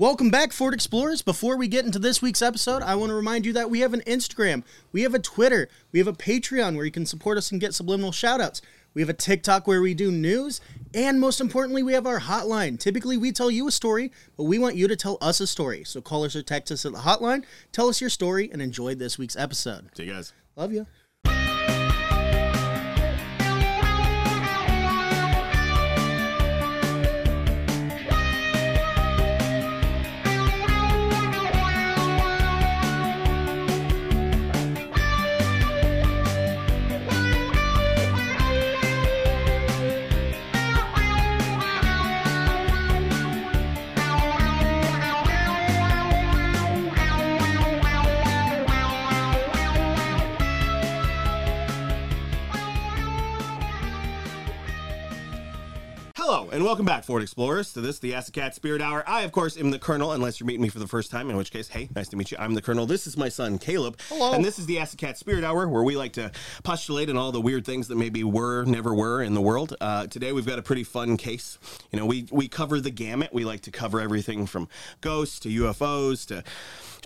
Welcome back, Ford Explorers. Before we get into this week's episode, I want to remind you that we have an Instagram, we have a Twitter, we have a Patreon where you can support us and get subliminal shoutouts. We have a TikTok where we do news, and most importantly, we have our hotline. Typically, we tell you a story, but we want you to tell us a story. So call us or text us at the hotline, tell us your story, and enjoy this week's episode. See you guys. Love you. Hello, and welcome back, Ford Explorers, to this, the Acid Cat Spirit Hour. I, of course, am the Colonel, unless you're meeting me for the first time, in which case, hey, nice to meet you. I'm the Colonel. This is my son, Caleb. Hello. And this is the Acid Cat Spirit Hour, where we like to postulate on all the weird things that maybe were, never were in the world. Uh, today, we've got a pretty fun case. You know, we, we cover the gamut. We like to cover everything from ghosts to UFOs to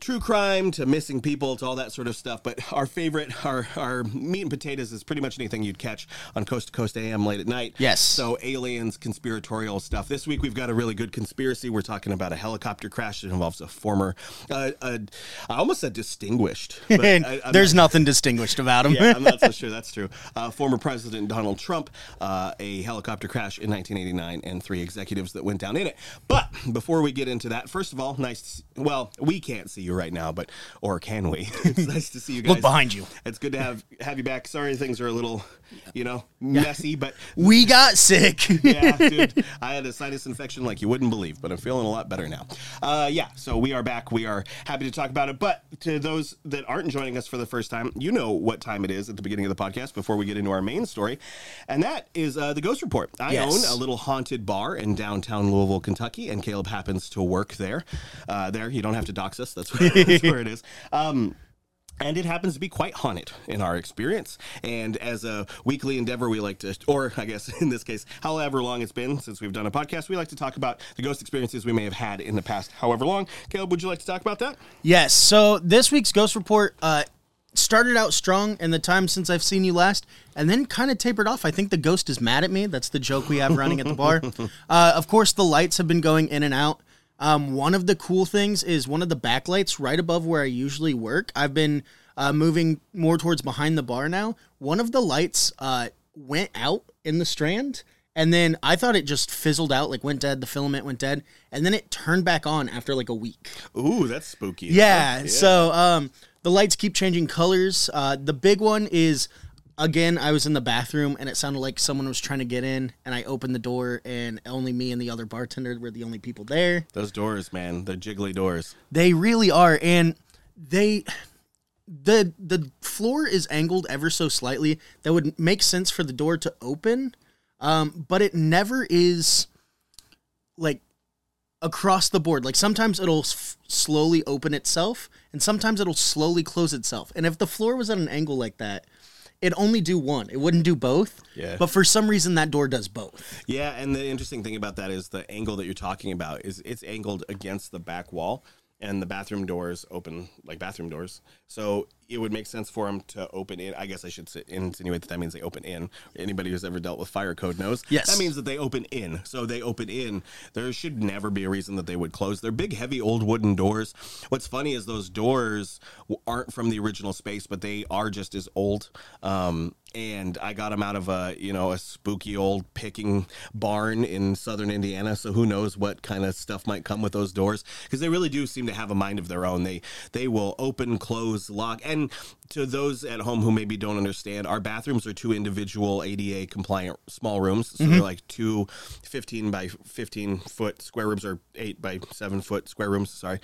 true crime to missing people to all that sort of stuff. But our favorite, our, our meat and potatoes is pretty much anything you'd catch on Coast to Coast AM late at night. Yes. So aliens, conspiratorial stuff. This week we've got a really good conspiracy. We're talking about a helicopter crash that involves a former, uh, uh, I almost said distinguished. but I- there's not- nothing distinguished about him. yeah, I'm not so sure that's true. Uh, former President Donald Trump, uh, a helicopter crash in 1989, and three executives that went down in it. But before we get into that, first of all, nice. Well, we can't see you right now, but or can we? it's nice to see you guys. Look behind you. It's good to have have you back. Sorry, things are a little, you know, messy, but we got sick. yeah, dude. I had a sinus infection like you wouldn't believe, but I'm feeling a lot better now. Uh, yeah, so we are back. We are happy to talk about it. But to those that aren't joining us for the first time, you know what time it is at the beginning of the podcast before we get into our main story. And that is uh, the Ghost Report. I Yes. own a little haunted bar in downtown Louisville, Kentucky, and Caleb happens to work there. Uh, there, you don't have to dox us. That's where, that's where it is. Um, and it happens to be quite haunted in our experience. And as a weekly endeavor, we like to, or I guess in this case, however long it's been since we've done a podcast, we like to talk about the ghost experiences we may have had in the past, however long. Caleb, would you like to talk about that? Yes. So this week's Ghost Report uh, started out strong in the time since I've seen you last, and then kind of tapered off. I think the ghost is mad at me. That's the joke we have running at the bar. Uh, of course, the lights have been going in and out. Um, one of the cool things is one of the backlights right above where I usually work. I've been uh, moving more towards behind the bar now. One of the lights uh, went out in the strand. And then I thought it just fizzled out, like went dead. The filament went dead, and then it turned back on after like a week. Ooh, that's spooky. Yeah. So um, the lights keep changing colors. Uh, the big one is again. I was in the bathroom and it sounded like someone was trying to get in, and I opened the door, and only me and the other bartender were the only people there. those doors, man, the jiggly doors. They really are, and they. The the floor is angled ever so slightly that would make sense for the door to open, um, but it never is like across the board. Like sometimes it'll s- slowly open itself, and sometimes it'll slowly close itself. And if the floor was at an angle like that, it'd only do one. It wouldn't do both. Yeah. But for some reason, that door does both. Yeah, and the interesting thing about that is the angle that you're talking about is it's angled against the back wall, and the bathroom doors open like bathroom doors. So it would make sense for them to open in. I guess I should insinuate that that means they open in. Anybody who's ever dealt with fire code knows. Yes. that means that they open in. So they open in. There should never be a reason that they would close. They're big, heavy, old wooden doors. What's funny is those doors aren't from the original space, but they are just as old. Um, and I got them out of a you know a spooky old picking barn in southern Indiana. So who knows what kind of stuff might come with those doors because they really do seem to have a mind of their own. They they will open, close, lock, and to those at home who maybe don't understand, our bathrooms are two individual ADA compliant small rooms. So they're mm-hmm. like two 15 by 15 foot square rooms or eight by seven foot square rooms. Sorry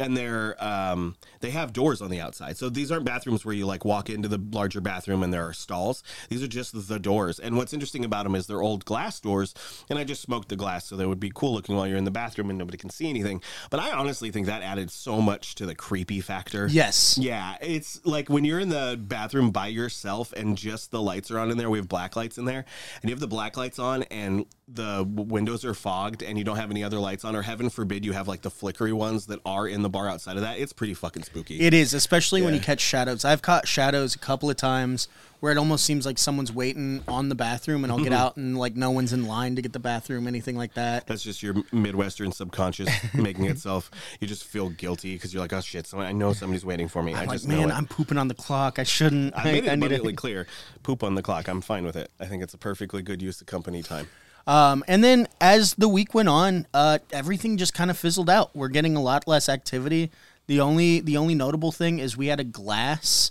and they're um, they have doors on the outside. So these aren't bathrooms where you like walk into the larger bathroom and there are stalls. These are just the doors. And what's interesting about them is they're old glass doors. And I just smoked the glass so they would be cool looking while you're in the bathroom and nobody can see anything. But I honestly think that added so much to the creepy factor. Yes. Yeah, it's like when you're in the bathroom by yourself and just the lights are on in there. We have black lights in there, and you have the black lights on, and the windows are fogged and you don't have any other lights on, or heaven forbid you have like the flickery ones that are in the bar outside of that, it's pretty fucking spooky. It is, especially when you catch shadows. I've caught shadows a couple of times where it almost seems like someone's waiting on the bathroom, and I'll get out and like no one's in line to get the bathroom, anything like that. That's just your Midwestern subconscious making itself. You just feel guilty because you're like, oh shit, someone, I know somebody's waiting for me. I I'm like, just man. I'm pooping on the clock. I shouldn't. I made it I abundantly clear. Poop on the clock. I'm fine with it. I think it's a perfectly good use of company time. Um, and then as the week went on, uh, everything just kind of fizzled out. We're getting a lot less activity. The only the only notable thing is we had a glass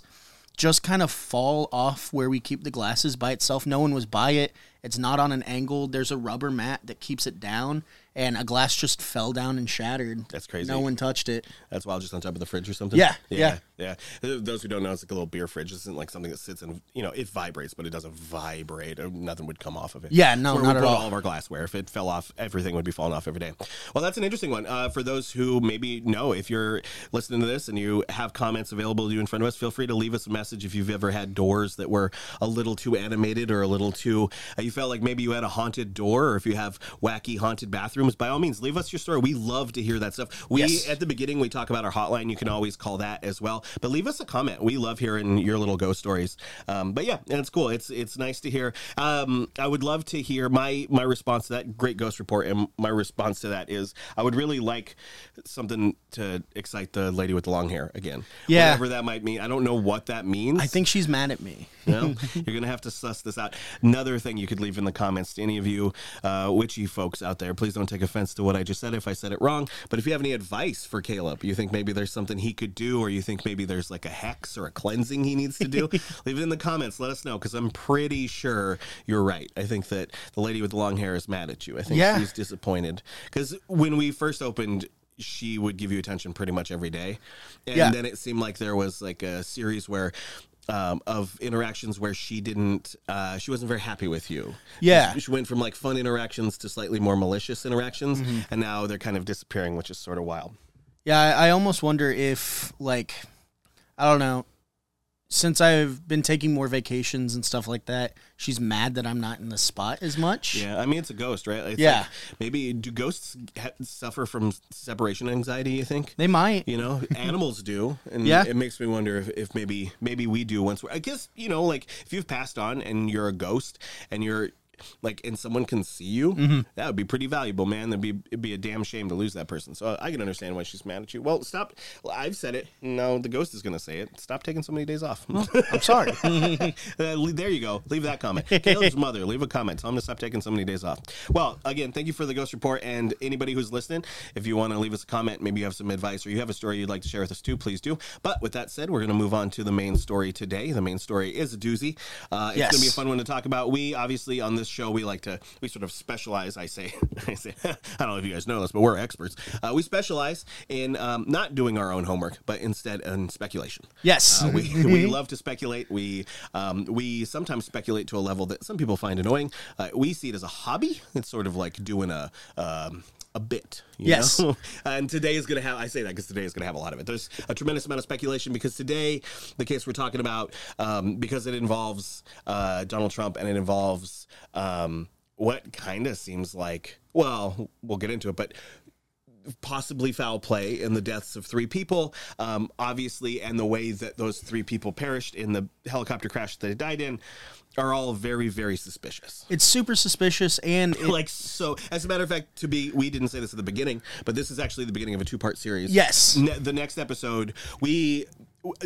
just kind of fall off where we keep the glasses by itself. No one was by it. It's not on an angle. There's a rubber mat that keeps it down, and a glass just fell down and shattered. That's crazy. No one touched it. That's wild, just on top of the fridge or something. Yeah, yeah, yeah. Those who don't know, it's like a little beer fridge. This isn't like something that sits and you know it vibrates, but it doesn't vibrate. Nothing would come off of it. Yeah, no, Where we not at put all. All of our glassware. If it fell off, everything would be falling off every day. Well, that's an interesting one. Uh, for those who maybe know, if you're listening to this and you have comments available to you in front of us, feel free to leave us a message if you've ever had doors that were a little too animated or a little too. Uh, you felt like maybe you had a haunted door, or if you have wacky haunted bathrooms. By all means, leave us your story. We love to hear that stuff. We Yes. at the beginning we talk about our hotline. You can always call that as well. But leave us a comment. We love hearing your little ghost stories. Um, but yeah, and it's cool. It's it's nice to hear. Um, I would love to hear my my response to that great ghost report. And my response to that is I would really like something to excite the lady with the long hair again. Yeah. whatever that might mean. I don't know what that means. I think she's mad at me. No, you're gonna have to suss this out. Another thing you could leave in the comments to any of you uh, witchy folks out there. Please don't take offense to what I just said if I said it wrong. But if you have any advice for Caleb, you think maybe there's something he could do, or you think maybe there's like a hex or a cleansing he needs to do, leave it in the comments. Let us know because I'm pretty sure you're right. I think that the lady with the long hair is mad at you. I think Yeah. she's disappointed because when we first opened. She would give you attention pretty much every day, and Yeah. then it seemed like there was like a series where um, of interactions where she didn't uh, she wasn't very happy with you Yeah. she, she went from like fun interactions to slightly more malicious interactions Mm-hmm. and now they're kind of disappearing which is sort of wild Yeah, I, I almost wonder if like I don't know. Since I've been taking more vacations and stuff like that, she's mad that I'm not in the spot as much. yeah i mean it's a ghost right it's Yeah. like, maybe do ghosts ha- suffer from separation anxiety you think They might. you know animals do and Yeah. it makes me wonder if, if maybe maybe we do once we're, i guess you know like if you've passed on and you're a ghost and you're like and someone can see you Mm-hmm. that would be pretty valuable man that'd be it'd be a damn shame to lose that person so i can understand why she's mad at you well stop well, i've said it no the ghost is gonna say it stop taking so many days off I'm sorry. uh, there you go. Leave that comment. Caleb's mother, leave a comment. Tell him to stop taking so many days off. Well, again, thank you for the ghost report. And anybody who's listening, if you want to leave us a comment, maybe you have some advice or you have a story you'd like to share with us too, please do. But with that said, we're going to move on to the main story today. The main story is a doozy. Uh, it's Yes. going to be a fun one to talk about. We obviously on this show we like to we sort of specialize. I say, I say, I don't know if you guys know this, but we're experts. Uh, we specialize in um, not doing our own homework, but instead in speculation. Yes. Uh, we, we love to speculate. We um, we sometimes speculate to a level that some people find annoying. Uh, we see it as a hobby. It's sort of like doing a um, a bit. you Yes. know? and today is going to have. I say that because today is going to have a lot of it. There's a tremendous amount of speculation because today the case we're talking about um, because it involves uh, Donald Trump and it involves um, what kind of seems like. Well, we'll get into it, but possibly foul play in the deaths of three people, um, obviously, and the way that those three people perished in the helicopter crash that they died in are all very, very suspicious. It's super suspicious and it, Like so, as a matter of fact, to be we didn't say this at the beginning, but this is actually the beginning of a two-part series. Yes. Ne- the next episode, we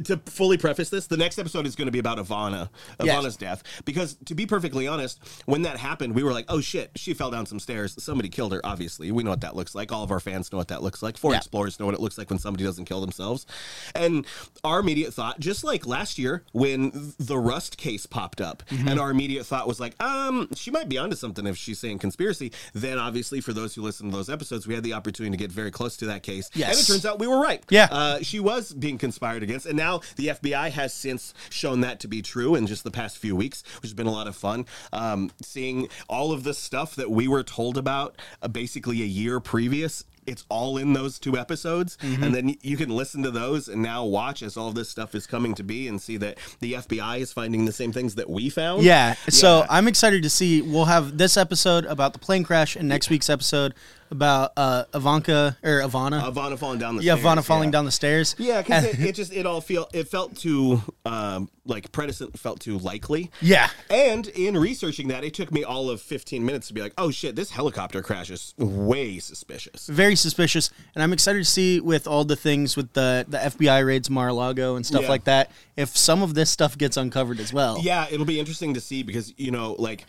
to fully preface this, the next episode is going to be about Ivana, Yes. Ivana's death. Because to be perfectly honest, when that happened, we were like, "Oh shit, she fell down some stairs. Somebody killed her." Obviously, we know what that looks like. All of our fans know what that looks like. Four Yeah. explorers know what it looks like when somebody doesn't kill themselves. And our immediate thought, just like last year when the Rust case popped up, Mm-hmm. and our immediate thought was like, "Um, she might be onto something if she's saying conspiracy." Then, obviously, for those who listen to those episodes, we had the opportunity to get very close to that case, and it turns out we were right. Yeah. Uh, she was being conspired against, and now the FBI has since shown that to be true in just the past few weeks, which has been a lot of fun. Um, seeing all of the stuff that we were told about uh, basically a year previous it's all in those two episodes, Mm-hmm. and then you can listen to those and now watch as all this stuff is coming to be and see that the FBI is finding the same things that we found. Yeah. So I'm excited to see. We'll have this episode about the plane crash, and next week's episode about uh, Ivanka or Ivana. Ivana falling down the yeah, stairs. Ivana falling down the stairs. Yeah, because it, it just it all feel it felt too um, like predecessor felt too likely. Yeah. And in researching that, it took me all of 15 minutes to be like, oh shit, this helicopter crash is way suspicious. Very suspicious, and I'm excited to see with all the things with the the FBI raids Mar-a-Lago and stuff Yeah. like that. If some of this stuff gets uncovered as well. Yeah, it'll be interesting to see because you know, like,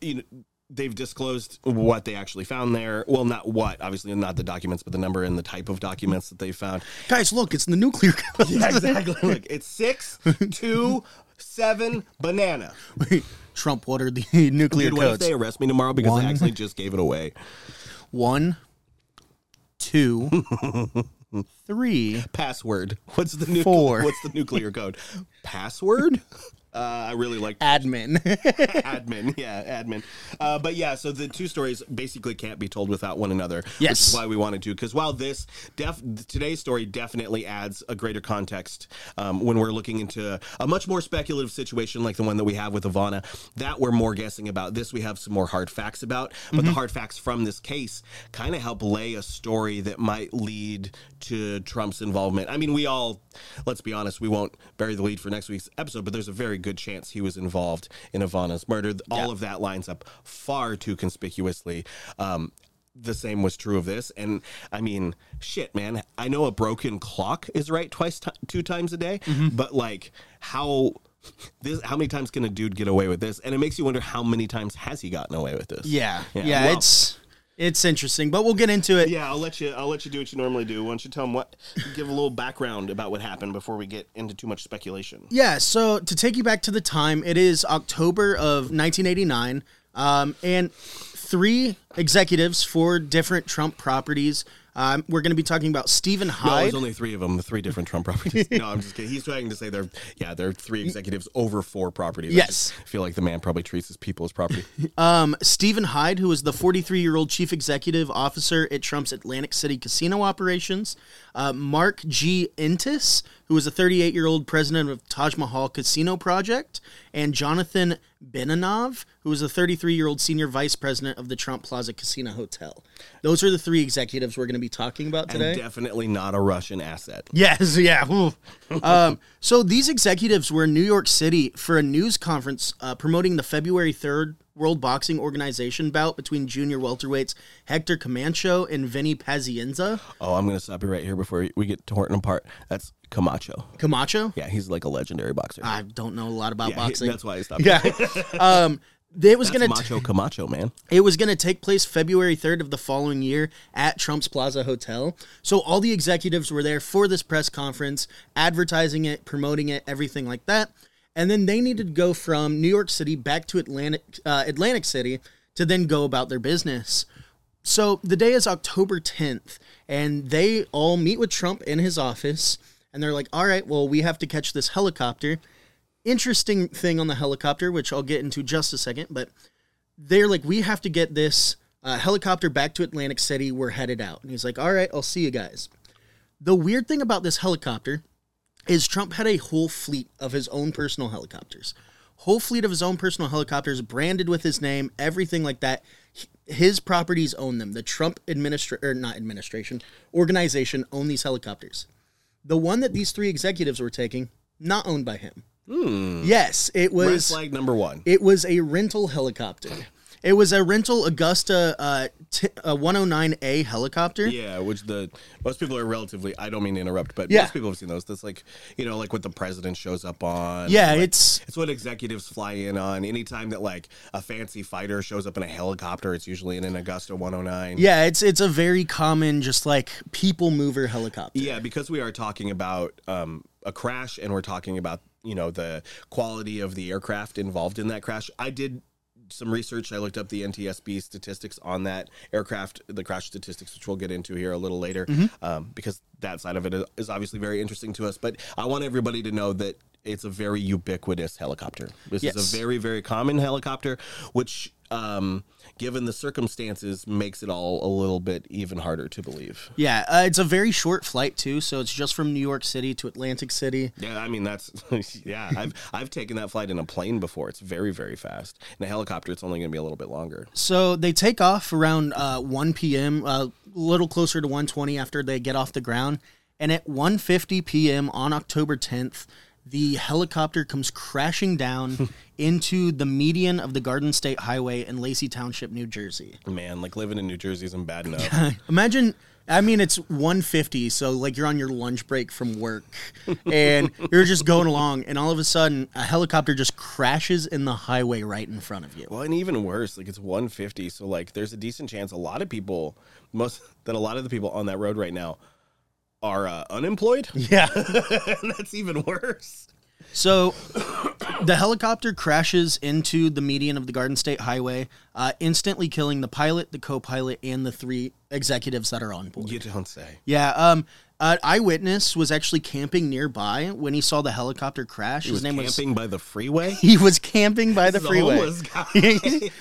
you know, they've disclosed what they actually found there. Well, not what, obviously, not the documents, but the number and the type of documents that they found. Guys, look, it's the nuclear code. exactly. Look, it's six, two, seven, banana. Trump ordered the nuclear Dude, what if codes. they arrest me tomorrow because One. I actually just gave it away? One, two, three. Password. What's the nu- Four. What's the nuclear code? Password. Uh, I really like Admin. admin. Yeah, admin. Uh, but yeah, so the two stories basically can't be told without one another. Which Yes. is why we wanted to. Because while this def- today's story definitely adds a greater context um, when we're looking into a much more speculative situation like the one that we have with Ivana, that we're more guessing about. This we have some more hard facts about. But the hard facts from this case kind of help lay a story that might lead to Trump's involvement. I mean, we all, let's be honest, we won't bury the lead for next week's episode, but there's a very good chance he was involved in Ivana's murder. All of that lines up far too conspicuously. Um, the same was true of this, and I mean, shit, man. I know a broken clock is right twice, ti two times a day, but like how. This, how many times can a dude get away with this? And it makes you wonder how many times has he gotten away with this? yeah. Yeah, well- it's it's interesting, but we'll get into it. Yeah, I'll let you. I'll let you do what you normally do. Why don't you tell them what? Give a little background about what happened before we get into too much speculation. Yeah, so to take you back to the time, it is October of 1989, um, and three executives for different Trump properties. Um, we're going to be talking about Stephen Hyde. No, there's only three of them. The three different Trump properties. no, I'm just kidding. He's trying to say they're yeah, they're three executives over four properties. I Yes. just feel like the man probably treats his people as property. um, Stephen Hyde, who is the 43 year old chief executive officer at Trump's Atlantic City casino operations. Uh, Mark G. Etess, who is a 38 year old president of Taj Mahal Casino Project. And Jonathan Benanav, who was a 33 year old senior vice president of the Trump Plaza Casino Hotel. Those are the three executives we're going to be talking about and today. definitely not a Russian asset. Yes, yeah. Um, so these executives were in New York City for a news conference uh, promoting the February 3rd World Boxing Organization bout between junior welterweights Hector Camacho and Vinny Pazienza. Oh, I'm gonna stop you right here before we get torn apart. That's Camacho. Camacho? Yeah, he's like a legendary boxer. I don't know a lot about yeah, he- boxing. that's why I stopped. yeah. um, it was That's gonna Macho Camacho, man. It was going to take place February 3rd of the following year at Trump's Plaza Hotel. So all the executives were there for this press conference, advertising it, promoting it, everything like that. And then they needed to go from New York City back to Atlantic uh, Atlantic City to then go about their business. So the day is October 10th, and they all meet with Trump in his office, and they're like, "All right, well, we have to catch this helicopter." Interesting thing on the helicopter, which I'll get into just a second, but they're like, we have to get this uh, helicopter back to Atlantic City. We're headed out. And he's like, all right, I'll see you guys. The weird thing about this helicopter is Trump had a whole fleet of his own personal helicopters. Whole fleet of his own personal helicopters branded with his name, everything like that. His properties own them. The Trump administration, or not administration, organization own these helicopters. The one that these three executives were taking, not owned by him. Yes, it was. Red flag number one. It was a rental helicopter. It was a rental Agusta uh, t- uh, 109A helicopter. Yeah, which the most people are relatively. I don't mean to interrupt, but Yeah. most people have seen those. That's like you know, like what the president shows up on. Yeah, Like, it's it's what executives fly in on. Anytime that like a fancy fighter shows up in a helicopter, it's usually in an Agusta 109. yeah, it's it's a very common just like people mover helicopter. Yeah, because we are talking about um, a crash and we're talking about, you know, the quality of the aircraft involved in that crash. I did some research. I looked up the NTSB statistics on that aircraft, the crash statistics, which we'll get into here a little later, um, because that side of it is- is obviously very interesting to us. But I want everybody to know that it's a very ubiquitous helicopter. This Yes. is a very, very common helicopter, which um, given the circumstances, makes it all a little bit even harder to believe. Yeah, uh, it's a very short flight too, so it's just from New York City to Atlantic City. Yeah, I mean that's yeah. I've I've taken that flight in a plane before. It's very very fast. In a helicopter, it's only going to be a little bit longer. So they take off around uh, 1 p.m., a little closer to 1:20 after they get off the ground, and at 1:50 p.m. on October 10th, the helicopter comes crashing down into the median of the Garden State Highway in Lacey Township, New Jersey. Man, like living in New Jersey isn't bad enough. Imagine I mean it's 150 so like you're on your lunch break from work and you're just going along and all of a sudden a helicopter just crashes in the highway right in front of you. Well, and even worse, like it's 150, so like there's a decent chance a lot of people, most that a lot of the people on that road right now are uh, unemployed. Yeah. that's even worse. So the helicopter crashes into the median of the Garden State Highway, uh, instantly killing the pilot, the co-pilot, and the three executives that are on board. You don't say. Yeah, um, an eyewitness was actually camping nearby when he saw the helicopter crash. He was His name was camping by the freeway. he was camping by the freeway.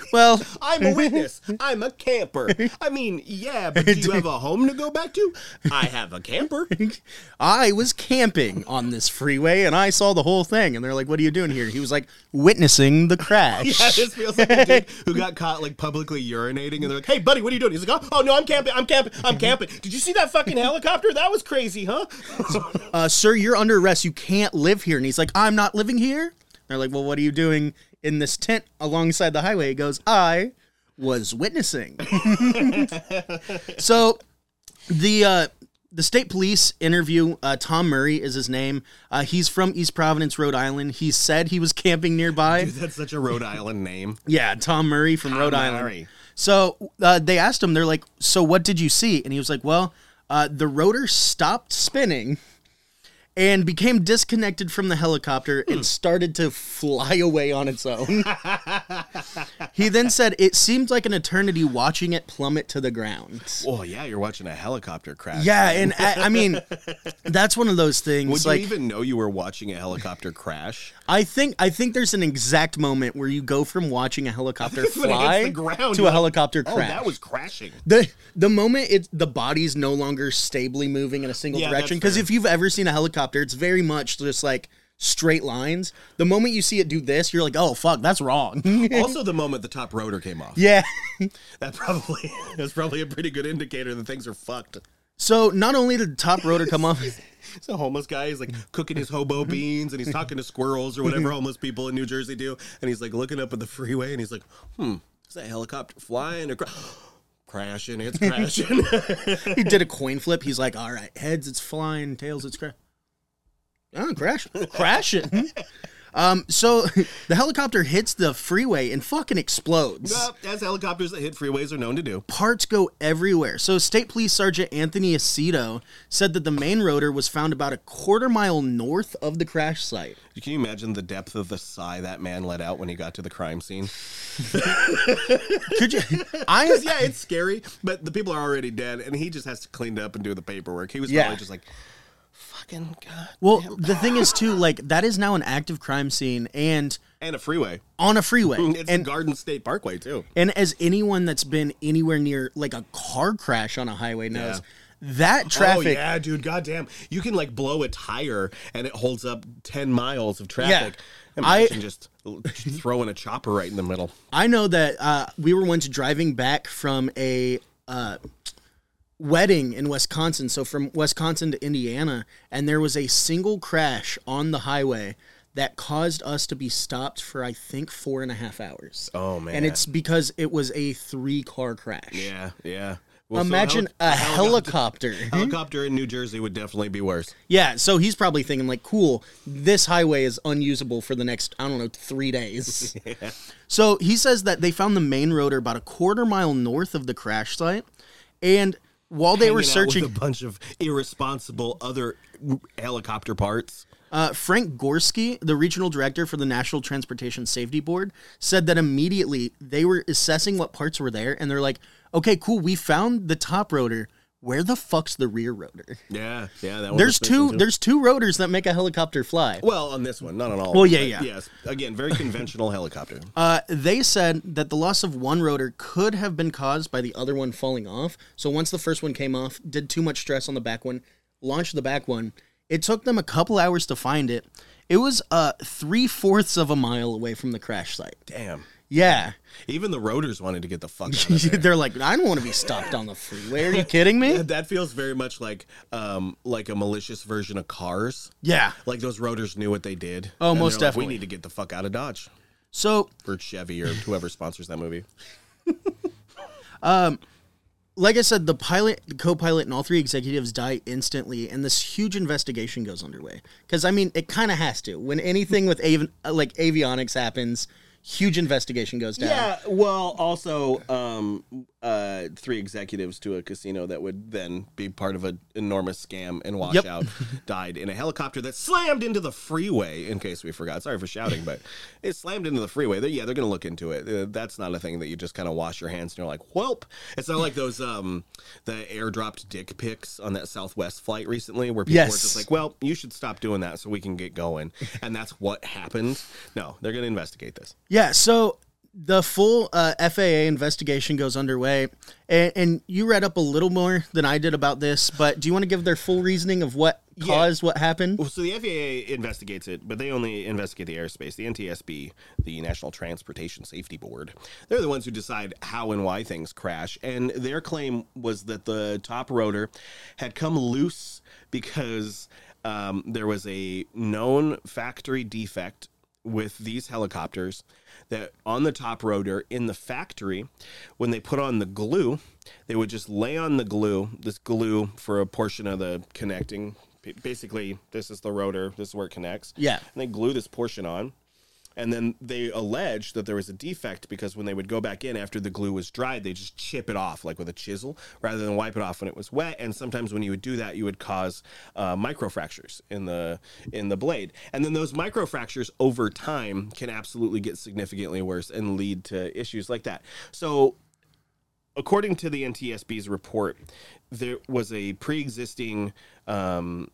well, I'm a witness. I'm a camper. I mean, yeah, but do you have a home to go back to? I have a camper. I was camping on this freeway and I saw the whole thing. And they're like, "What are you doing here?" He was like, "Witnessing the crash." Yeah, this feels like a dude who got caught like publicly urinating, and they're like, "Hey, buddy, what are you doing?" He's like, "Oh, oh no, I'm camping. I'm camping. I'm camping. Did you see that fucking helicopter? That was crazy, huh?" uh, sir, you're under arrest. You can't live here. And he's like, I'm not living here. They're like, well, what are you doing in this tent alongside the highway? He goes, I was witnessing. so the uh, the state police interview uh, Tom Murray is his name. Uh, he's from East Providence, Rhode Island. He said he was camping nearby. That's such a Rhode Island name. Yeah, Tom Murray from Rhode Island. Murray. So uh, they asked him, they're like, "So what did you see?" And he was like, "Well, uh, the rotor stopped spinning." And became disconnected from the helicopter and hmm. started to fly away on its own. he then said it seemed like an eternity watching it plummet to the ground. Oh yeah, you're watching a helicopter crash. Yeah, and I, I mean, that's one of those things. Would like, you even know you were watching a helicopter crash? I think I think there's an exact moment where you go from watching a helicopter it fly ground, to a like, helicopter Oh, crash. that was crashing. the the moment it's the body's no longer stably moving in a single Yeah, direction because if you've ever seen a helicopter it's very much just like straight lines the moment you see it do this you're like oh fuck that's wrong also, the moment the top rotor came off, yeah that probably that's probably a pretty good indicator that things are fucked. so not only did the top rotor come off It's a homeless guy. He's like cooking his hobo beans and he's talking to squirrels or whatever homeless people in New Jersey do. And he's like looking up at the freeway and he's like, hmm, is that helicopter flying or cra- crashing? It's crashing. he did a coin flip he's like all right heads it's flying tails it's crash oh crash crashing um so the helicopter hits the freeway and fucking explodes Well, as helicopters that hit freeways are known to do. parts go everywhere. So, State Police Sergeant Anthony Aceto said that the main rotor was found about a quarter mile north of the crash site. Can you imagine the depth of the sigh that man let out when he got to the crime scene? Could you? I yeah, it's scary, but the people are already dead, and he just has to clean it up and do the paperwork. He was Yeah. probably just like, "Fucking god." well, the thing is too, like that is now an active crime scene and And a freeway. on a freeway. It's and the Garden State Parkway too. and as anyone that's been anywhere near like a car crash on a highway knows, Yeah. that traffic. Oh yeah, dude. Goddamn, you can like blow a tire and it holds up ten miles of traffic. I- Imagine just throwing a chopper right in the middle. I know that uh, we were once driving back from a uh, wedding in Wisconsin, so from Wisconsin to Indiana, and there was a single crash on the highway that caused us to be stopped for I think four and a half hours. Oh, man. And it's because it was a three car crash. Yeah, yeah. Well, so Imagine hel- a helicopter. Helicopter in New Jersey would definitely be worse. yeah, so he's probably thinking like, "Cool, this highway is unusable for the next I don't know three days." So he says that they found the main rotor about a quarter mile north of the crash site, and while they were Hanging out with searching, a bunch of irresponsible other helicopter parts. uh, Frank Gorski, the regional director for the National Transportation Safety Board, said that immediately they were assessing what parts were there, and they're like, "Okay, cool, we found the top rotor. Where the fuck's the rear rotor? Yeah, yeah. That There's two. There's two rotors that make a helicopter fly. Well, on this one, not on all. Well, yeah, yeah. Yes, again, very conventional helicopter. Uh, they said that the loss of one rotor could have been caused by the other one falling off. So once the first one came off, did too much stress on the back one, launched the back one. It took them a couple hours to find it. It was uh three fourths of a mile away from the crash site. Damn. Yeah, Even the rotors wanted to get the fuck out of there. they're like, I don't want to be stopped on the freeway. Are you kidding me? that feels very much like um like a malicious version of cars. Yeah. Like those rotors knew what they did. Oh, most like, definitely. We need to get the fuck out of Dodge So or Chevy or whoever sponsors that movie. um like I said, the pilot, the co-pilot, and all three executives die instantly, and this huge investigation goes underway. Because I mean, it kind of has to. When anything with av- like avionics happens, huge investigation goes down. Yeah, well, also um, uh, three executives to a casino that would then be part of an enormous scam and wash Yep. out died in a helicopter that slammed into the freeway. In case we forgot, sorry for shouting, but it slammed into the freeway. They, yeah, they're going to look into it. Uh, that's not a thing that you just kind of wash your hands and you're like, "Whelp." It's not like those um, the airdropped dick pics on that Southwest flight recently, where people were just like, "Well, you should stop doing that so we can get going," and that's what happened. No, they're going to investigate this. Yeah, so the full uh, FAA investigation goes underway, and, and you read up a little more than I did about this, but do you want to give their full reasoning of what caused what happened? Well, so the FAA investigates it, but they only investigate the airspace. The NTSB, the National Transportation Safety Board, they're the ones who decide how and why things crash. And their claim was that the top rotor had come loose because um, there was a known factory defect with these helicopters that on the top rotor in the factory. When they put on the glue they would just lay on the glue this glue for a portion of the connecting. Basically this is the rotor this is where it connects. Yeah. and they glue this portion on and then they alleged that there was a defect because when they would go back in after the glue was dried, they just chip it off like with a chisel rather than wipe it off when it was wet. And sometimes when you would do that, you would cause uh, microfractures in the in the blade. And then those microfractures over time can absolutely get significantly worse and lead to issues like that. So according to the NTSB's report, there was a pre-existing um,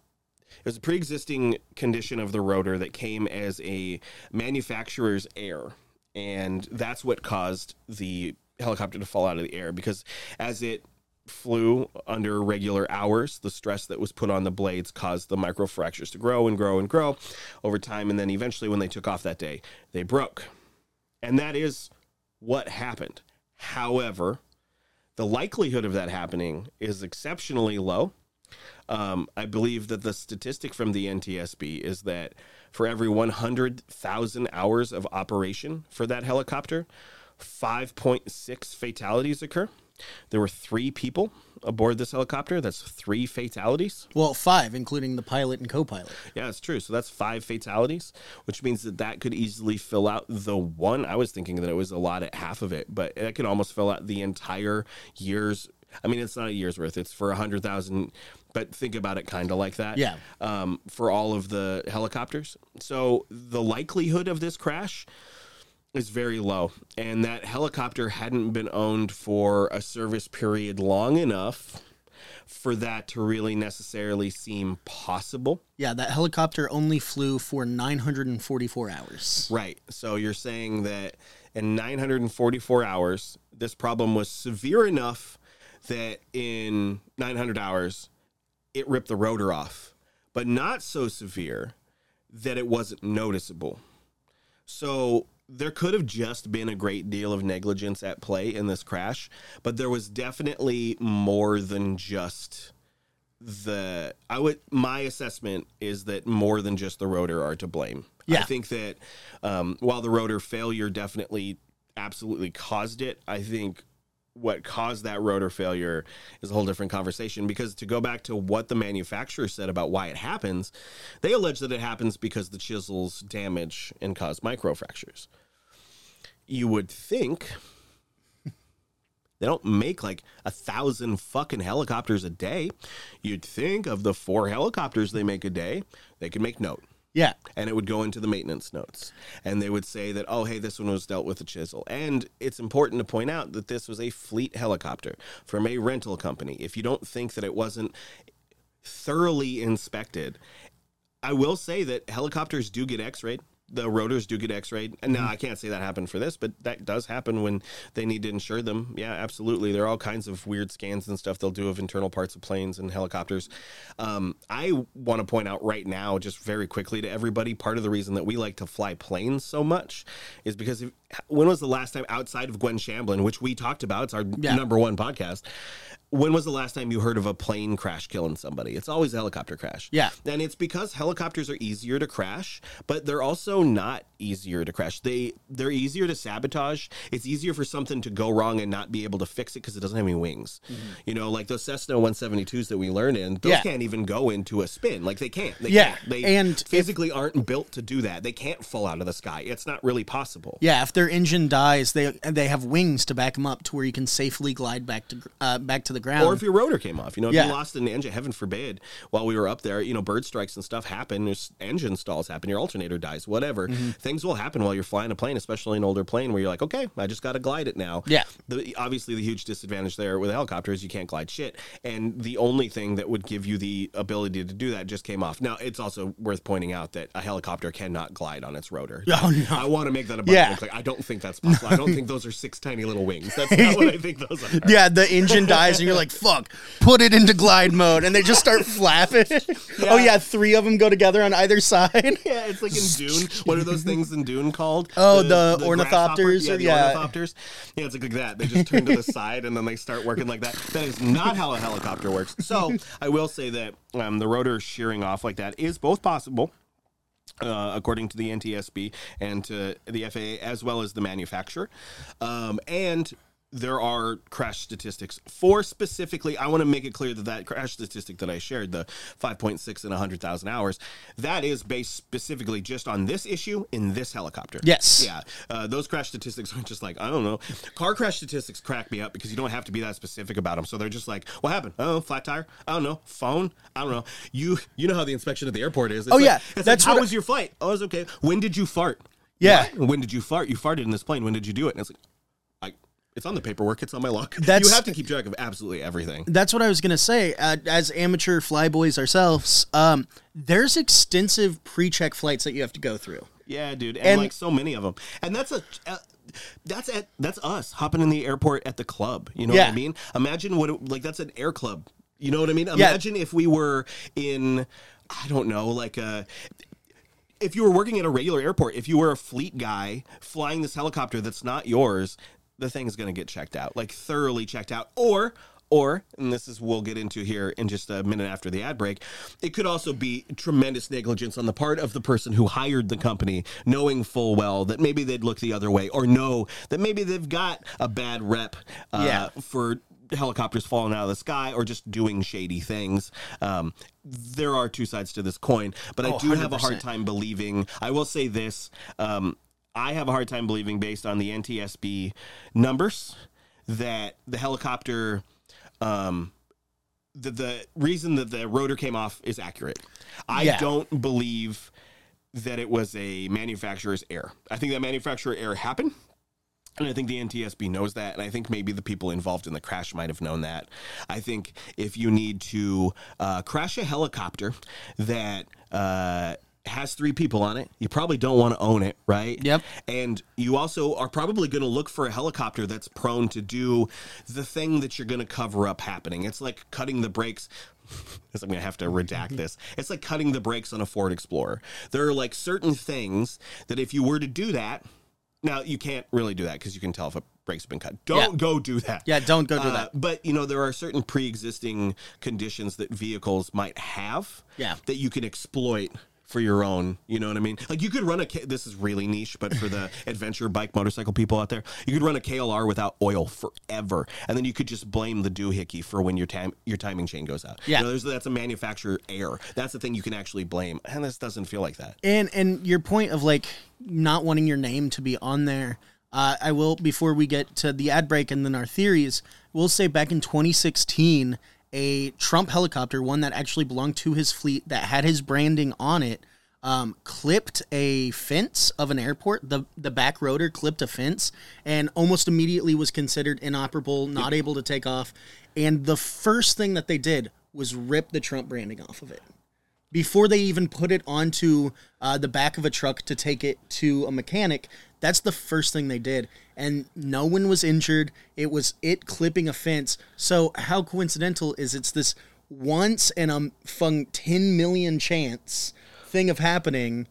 it was a pre-existing condition of the rotor that came as a manufacturer's error, and that's what caused the helicopter to fall out of the air because as it flew under regular hours, the stress that was put on the blades caused the microfractures to grow and grow and grow over time, and then eventually, when they took off that day, they broke, and that is what happened. However, the likelihood of that happening is exceptionally low. Um, I believe that the statistic from the NTSB is that for every 100,000 hours of operation for that helicopter, 5.6 fatalities occur. There were three people aboard this helicopter. That's three fatalities. Well, five, including the pilot and co-pilot. Yeah, it's true. So that's five fatalities, which means that that could easily fill out the one. I was thinking that it was a lot at half of it, but it could almost fill out the entire year's. I mean, it's not a year's worth. It's for a hundred thousand, but think about it kind of like that. Yeah. Um, for all of the helicopters, so the likelihood of this crash is very low, and that helicopter hadn't been owned for a service period long enough for that to really necessarily seem possible. Yeah, that helicopter only flew for 944 hours. Right. So you're saying that in 944 hours, this problem was severe enough that in 900 hours, it ripped the rotor off, but not so severe that it wasn't noticeable. So there could have just been a great deal of negligence at play in this crash, but there was definitely more than just the I would my assessment is that more than just the rotor are to blame. I think that um, while the rotor failure definitely absolutely caused it, I think what caused that rotor failure is a whole different conversation because to go back to what the manufacturer said about why it happens, they allege that it happens because the chisels damage and cause microfractures. You would think they don't make like a thousand fucking helicopters a day. You'd think of the four helicopters they make a day, they could make note. Yeah. and it would go into the maintenance notes. And they would say that oh hey this one was dealt with a chisel. And it's important to point out that this was a fleet helicopter from a rental company. If you don't think that it wasn't thoroughly inspected i will say that helicopters do get x-rayed the rotors do get x-rayed. And now i can't say that happened for this but that does happen when they need to insure them. Yeah absolutely. There are all kinds of weird scans and stuff they'll do of internal parts of planes and helicopters. Um, i want to point out right now just very quickly to everybody part of the reason that we like to fly planes so much is because if, when was the last time outside of gwen shamblin which we talked about it's our Yeah. number one podcast when was the last time you heard of a plane crash killing somebody it's always a helicopter crash Yeah. and it's because helicopters are easier to crash, but they're also not easier to crash. They they're easier to sabotage. It's easier for something to go wrong and not be able to fix it because it doesn't have any wings. You know, like those Cessna 172s that we learn in, those Mm-hmm. Yeah. can't even go into a spin. Like they can't. They Yeah, can't. They and if- physically aren't built to do that. They can't fall out of the sky. It's not really possible. Yeah, if their engine dies, they they have wings to back them up to where you can safely glide back to uh, back to the ground. Or if your rotor came off, you know, if Yeah. you lost an engine, heaven forbid, while we were up there, you know, bird strikes and stuff happen. There's engine stalls happen. Your alternator dies. Whatever Mm-hmm. things will happen while you're flying a plane, especially an older plane where you're like, okay, I just got to glide it now. Yeah. The, obviously, the huge disadvantage there with a helicopter is you can't glide shit, and the only thing that would give you the ability to do that just came off. Now, it's also worth pointing out that a helicopter cannot glide on its rotor. Oh, no. I want to make that abundantly Yeah. clear. I don't think that's possible. I don't think those are six tiny little wings. That's not what I think those are. yeah, the engine dies, and you're like, "Fuck!" Put it into glide mode, and they just start flapping. Oh yeah, three of them go together on either side. Yeah, it's like in Dune. What are those things in Dune called? Oh, the grasshopper? ornithopters Yeah, or- the yeah. ornithopters. Yeah, it's like, like that. They just turn to the side and then they start working like that. That is not how a helicopter works. So I will say that um, the rotor shearing off like that is both possible. Uh, according to the NTSB and to the FAA, as well as the manufacturer, um, and there are crash statistics for specifically. I want to make it clear that that crash statistic that I shared, the 5.6 in 100,000 hours, that is based specifically just on this issue in this helicopter. Yes. Yeah. Uh, those crash statistics aren't just like, I don't know. Car crash statistics crack me up because you don't have to be that specific about them. So they're just like, what happened? Oh, flat tire? I don't know. Phone? I don't know. You you know how the inspection at the airport is. It's Oh, like- yeah. That's like, how I- was your flight? Oh, it was okay. When did you fart? Yeah. What? When did you fart? You farted in this plane. When did you do it? And it's like, it's on the paperwork. It's on my log. That's- you have to keep track of absolutely everything. That's what I was gonna say. Uh, as amateur flyboys ourselves, um, there's extensive pre-check flights that you have to go through. Yeah, dude, and, And- like so many of them, and that's a. Uh, that's at that's us hopping in the airport at the club. You know what I mean? Imagine what it, like that's an air club. You know what I mean? Imagine if we were in, I don't know, like a. If you were working at a regular airport, if you were a fleet guy flying this helicopter that's not yours, the thing's going to get checked out, like thoroughly checked out, or. Or, and this is we'll get into here in just a minute after the ad break, it could also be tremendous negligence on the part of the person who hired the company, knowing full well that maybe they'd look the other way, or know that maybe they've got a bad rep uh, Yeah. for helicopters falling out of the sky or just doing shady things. Um, there are two sides to this coin, but I Oh, do have a hard time believing. I will say this. Um, I have a hard time believing, based on the NTSB numbers, that the helicopter. Um, the, the reason that the rotor came off is accurate. I Yeah. don't believe that it was a manufacturer's error. I think that manufacturer error happened. And I think the NTSB knows that. And I think maybe the people involved in the crash might have known that. I think if you need to uh, crash a helicopter that uh, has three people on it, you probably don't want to own it, right? Yep. And you also are probably going to look for a helicopter that's prone to do the thing that you're going to cover up happening. It's like cutting the brakes. I'm gonna have to redact this. It's like cutting the brakes on a Ford Explorer. There are like certain things that if you were to do that, now you can't really do that because you can tell if a brake's been cut. Don't Yeah. go do that. Yeah, don't go do Uh, that. But you know there are certain pre-existing conditions that vehicles might have. Yeah. That you can exploit for your own. You know what I mean? Like you could run a. K- This is really niche, but for the adventure bike motorcycle people out there, you could run a KLR without oil forever, and then you could just blame the doohickey for when your time your timing chain goes out. Yeah. You know, that's a manufacturer error. That's the thing you can actually blame, and this doesn't feel like that. And and your point of like not wanting your name to be on there. Uh, I will before we get to the ad break and then our theories. We'll say back in 2016, a Trump helicopter, one that actually belonged to his fleet, that had his branding on it, um, clipped a fence of an airport. The the back rotor clipped a fence and almost immediately was considered inoperable, not able to take off. And the first thing that they did was rip the Trump branding off of it before they even put it onto uh, the back of a truck to take it to a mechanic. That's the first thing they did, and no one was injured. It was it clipping a fence. So how coincidental is it's this once in a fung ten million chance thing of happening,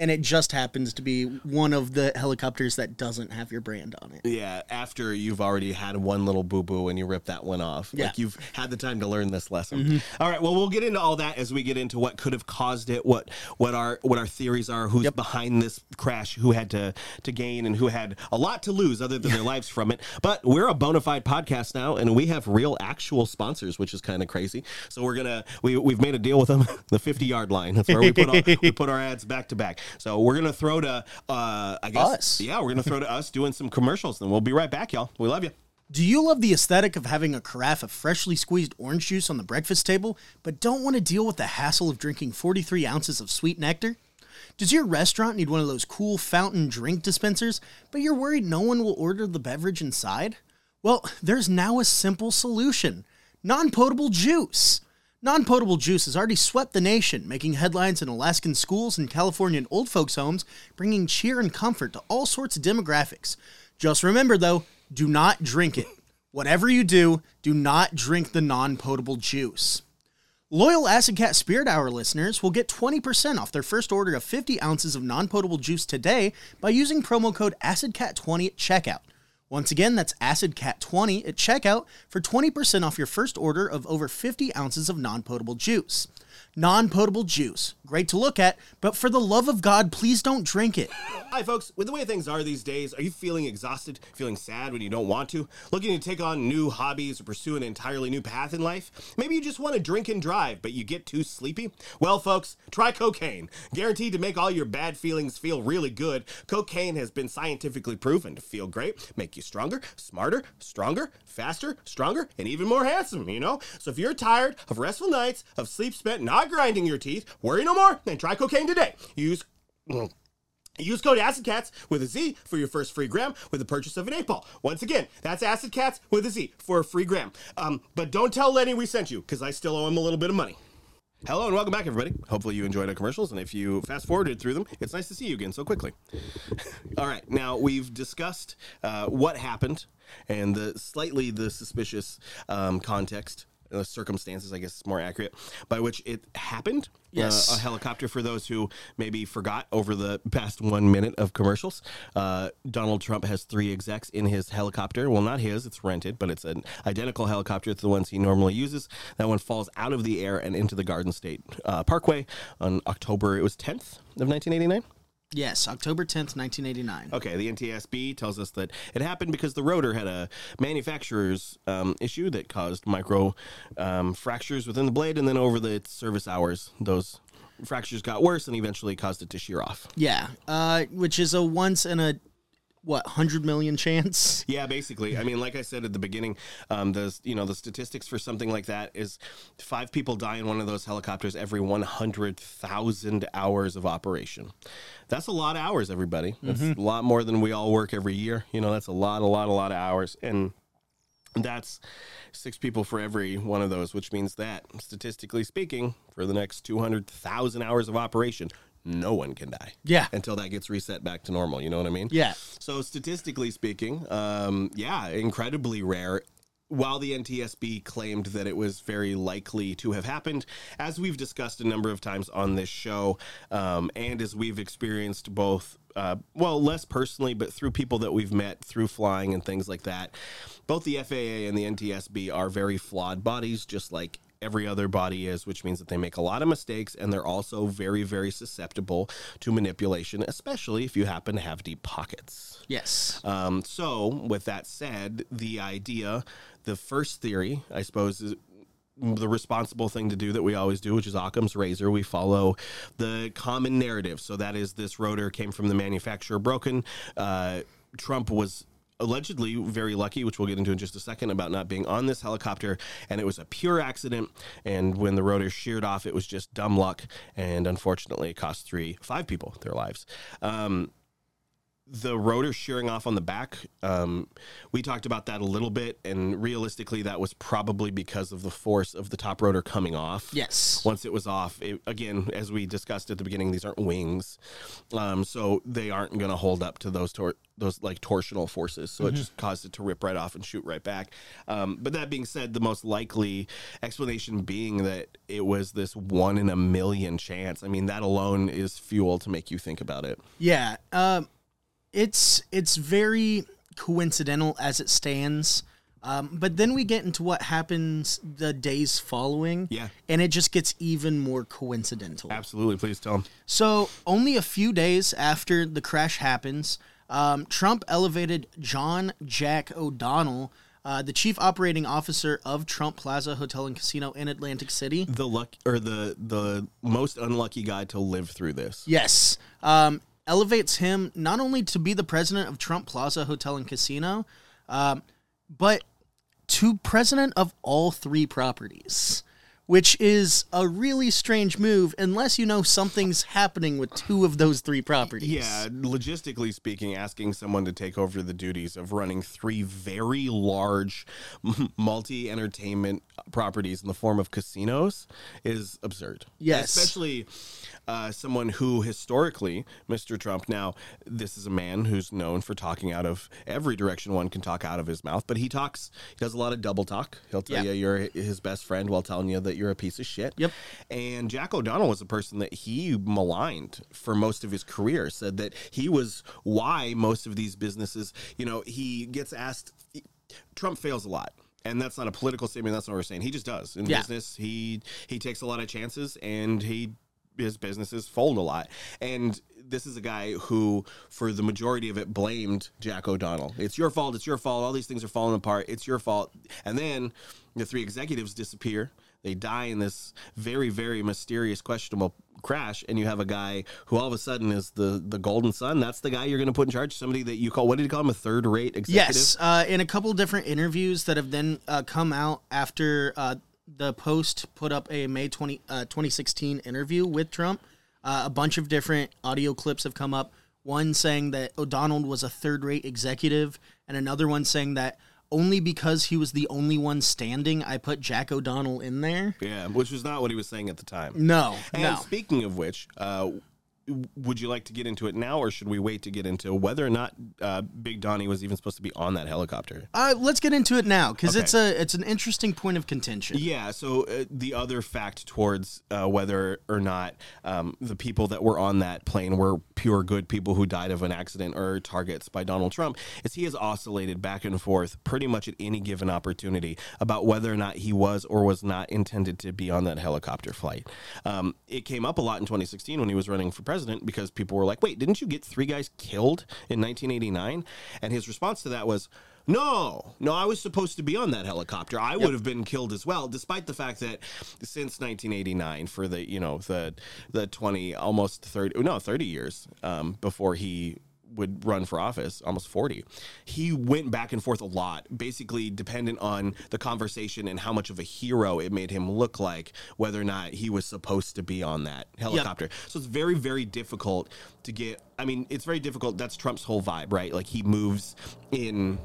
and it just happens to be one of the helicopters that doesn't have your brand on it. Yeah, after you've already had one little boo boo and you rip that one off. Yeah. Like you've had the time to learn this lesson. Mm-hmm. All right, well we'll get into all that as we get into what could have caused it, what what our what our theories are, who's behind this crash, who had to to gain and who had a lot to lose other than their lives from it. But we're a bona fide podcast now and we have real actual sponsors, which is kind of crazy. So we're gonna we we've made a deal with them, the 50 yard line. That's where we put our, we put our ads back to back. So we're gonna throw to uh I guess Us. yeah, we're gonna throw to us doing some commercials, and we'll be right back, y'all. We love you. Do you love the aesthetic of having a carafe of freshly squeezed orange juice on the breakfast table, but don't want to deal with the hassle of drinking 43 ounces of sweet nectar? Does your restaurant need one of those cool fountain drink dispensers, but you're worried no one will order the beverage inside? Well, there's now a simple solution non potable juice. Non potable juice has already swept the nation, making headlines in Alaskan schools and Californian old folks' homes, bringing cheer and comfort to all sorts of demographics. Just remember, though, do not drink it. Whatever you do, do not drink the non potable juice. Loyal Acid Cat Spirit Hour listeners will get 20% off their first order of 50 ounces of non potable juice today by using promo code AcidCat20 at checkout. Once again, that's AcidCat20 at checkout for 20% off your first order of over 50 ounces of non potable juice. Non potable juice. Great to look at, but for the love of God, please don't drink it. Hi, folks. With the way things are these days, are you feeling exhausted, feeling sad when you don't want to, looking to take on new hobbies or pursue an entirely new path in life? Maybe you just want to drink and drive, but you get too sleepy? Well, folks, try cocaine. Guaranteed to make all your bad feelings feel really good, cocaine has been scientifically proven to feel great, make you stronger, smarter, stronger, faster, stronger, and even more handsome, you know? So if you're tired of restful nights, of sleep spent not grinding your teeth, worry no more then try cocaine today. Use. Use code AcidCats with a Z for your first free gram with the purchase of an eight ball. Once again, that's AcidCats with a Z for a free gram. Um, but don't tell Lenny we sent you because I still owe him a little bit of money. Hello and welcome back, everybody. Hopefully you enjoyed our commercials, and if you fast forwarded through them, it's nice to see you again so quickly. All right, now we've discussed uh, what happened and the slightly the suspicious um, context. Uh, circumstances, I guess is more accurate, by which it happened. Yes. Uh, a helicopter, for those who maybe forgot over the past one minute of commercials, uh, Donald Trump has three execs in his helicopter. Well, not his, it's rented, but it's an identical helicopter to the ones he normally uses. That one falls out of the air and into the Garden State uh, Parkway on October, it was 10th of 1989. Yes, October 10th, 1989. Okay, the NTSB tells us that it happened because the rotor had a manufacturer's um, issue that caused micro um, fractures within the blade, and then over the service hours, those fractures got worse and eventually caused it to shear off. Yeah, uh, which is a once in a, what, 100 million chance? Yeah, basically. I mean, like I said at the beginning, um, the you know the statistics for something like that is five people die in one of those helicopters every one hundred thousand hours of operation. That's a lot of hours, everybody. That's a lot more than we all work every year. You know, that's a lot, a lot, a lot of hours, and that's six people for every one of those, which means that statistically speaking, for the next two hundred thousand hours of operation. No one can die. Yeah. Until that gets reset back to normal. You know what I mean? Yeah. So statistically speaking, um, yeah, incredibly rare. While the NTSB claimed that it was very likely to have happened, as we've discussed a number of times on this show, um, and as we've experienced both, uh, well, less personally, but through people that we've met through flying and things like that, both the FAA and the NTSB are very flawed bodies, just like every other body is, which means that they make a lot of mistakes and they're also very, very susceptible to manipulation, especially if you happen to have deep pockets. Yes. Um, so, with that said, the idea, the first theory, I suppose, is the responsible thing to do that we always do, which is Occam's razor. We follow the common narrative. So, that is this rotor came from the manufacturer broken. Uh, Trump was allegedly very lucky, which we'll get into in just a second, about not being on this helicopter. And it was a pure accident. And when the rotor sheared off, it was just dumb luck. And unfortunately, it cost three, five people their lives. Um, the rotor shearing off on the back, um, we talked about that a little bit, and realistically, that was probably because of the force of the top rotor coming off. Yes. Once it was off, it, again, as we discussed at the beginning, these aren't wings, um, so they aren't going to hold up to those tor- those like torsional forces. So it just caused it to rip right off and shoot right back. Um, but that being said, the most likely explanation being that it was this one in a million chance. I mean, that alone is fuel to make you think about it. Yeah, um, it's it's very coincidental as it stands. Um, but then we get into what happens the days following. Yeah. And it just gets even more coincidental. Absolutely, please tell them. So, only a few days after the crash happens, um, Trump elevated John Jack O'Donnell, uh, the chief operating officer of Trump Plaza Hotel and Casino in Atlantic City. The luck or the the most unlucky guy to live through this. Yes. Um, elevates him not only to be the president of Trump Plaza Hotel and Casino, um, but to president of all three properties, which is a really strange move unless you know something's happening with two of those three properties. Yeah, logistically speaking, asking someone to take over the duties of running three very large multi entertainment properties in the form of casinos is absurd. Yes. Especially uh, someone who historically, Mr. Trump, now, this is a man who's known for talking out of every direction one can talk out of his mouth, but he talks, he does a lot of double talk. He'll tell Yeah. you you're his best friend while telling you that you're a piece of shit. Yep. And Jack O'Donnell was a person that he maligned for most of his career, said that he was why most of these businesses, you know, he gets asked, Trump fails a lot. And that's not a political statement. That's not what we're saying. He just does in Yeah. business. He he takes a lot of chances, and he his businesses fold a lot. And this is a guy who, for the majority of it, blamed Jack O'Donnell. It's your fault. It's your fault. All these things are falling apart. It's your fault. And then the three executives disappear. They die in this very, very mysterious, questionable crash, and you have a guy who all of a sudden is the the golden son. That's the guy you're going to put in charge. Somebody that you call what did you call him a third rate executive? Yes, uh, in a couple different interviews that have then uh, come out after uh, the Post put up a May 20, uh, 2016 interview with Trump, uh, a bunch of different audio clips have come up. One saying that O'Donnell was a third rate executive, and another one saying that only because he was the only one standing, I put Jack O'Donnell in there. Yeah, which was not what he was saying at the time. No, And no. speaking of which, uh, would you like to get into it now, or should we wait to get into whether or not uh, Big Donnie was even supposed to be on that helicopter? Uh, let's get into it now because Okay. it's a it's an interesting point of contention. Yeah. So uh, the other fact towards uh, whether or not um, the people that were on that plane were pure good people who died of an accident or targets by Donald Trump is he has oscillated back and forth pretty much at any given opportunity about whether or not he was or was not intended to be on that helicopter flight. Um, it came up a lot in 2016 when he was running for president because people were like, "Wait, didn't you get three guys killed in 1989?" And his response to that was. No, no, I was supposed to be on that helicopter. I would have been killed as well, despite the fact that since 1989, for the you know the the 20 almost 30 no 30 years um, before he would run for office, almost 40, he went back and forth a lot, basically dependent on the conversation and how much of a hero it made him look like, whether or not he was supposed to be on that helicopter. So it's very, very difficult to get. I mean, it's very difficult. That's Trump's whole vibe, right? Like he moves in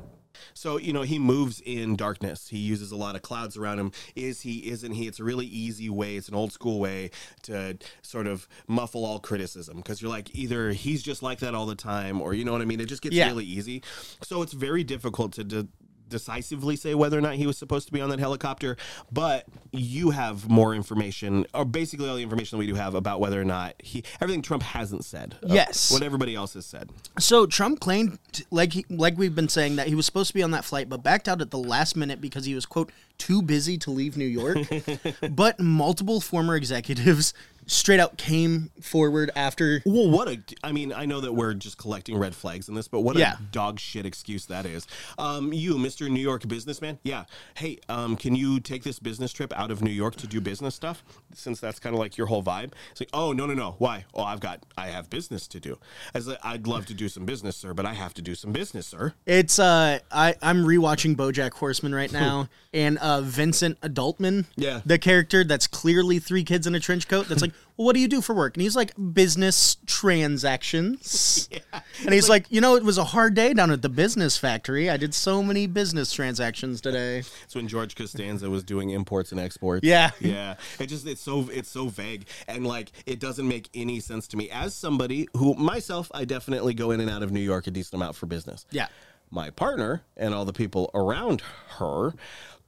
so, you know, he moves in darkness. He uses a lot of clouds around him. Is he, isn't he? It's a really easy way, it's an old school way to sort of muffle all criticism because you're like, either he's just like that all the time, or you know what I mean? It just gets Yeah. really easy. So it's very difficult to. de- decisively say whether or not he was supposed to be on that helicopter but you have more information or basically all the information that we do have about whether or not he everything trump hasn't said uh, Yes. what everybody else has said So Trump claimed, like he, like we've been saying, that he was supposed to be on that flight, but backed out at the last minute because he was quote too busy to leave New York. but multiple former executives straight out came forward after. Well, what a! I mean, I know that we're just collecting red flags in this, but what Yeah. a dog shit excuse that is. Um, you, Mister New York businessman, yeah. Hey, um, can you take this business trip out of New York to do business stuff? Since that's kind of like your whole vibe. It's like, oh no, no, no. Why? Oh, I've got, I have business to do. As like, I'd love to do some business, sir, but I have to do some business, sir. It's uh, I I'm rewatching BoJack Horseman right now, and uh, Vincent Adultman, Yeah. the character that's clearly three kids in a trench coat. That's like, well, what do you do for work? And he's like, business transactions. yeah. And he's like, you know, it was a hard day down at the business factory. I did so many business transactions today. It's when George Costanza was doing imports and exports. Yeah. yeah. It just it's so it's so vague and like it doesn't make any sense to me. As somebody who myself, I definitely go in and out of New York a decent amount for business. Yeah. My partner and all the people around her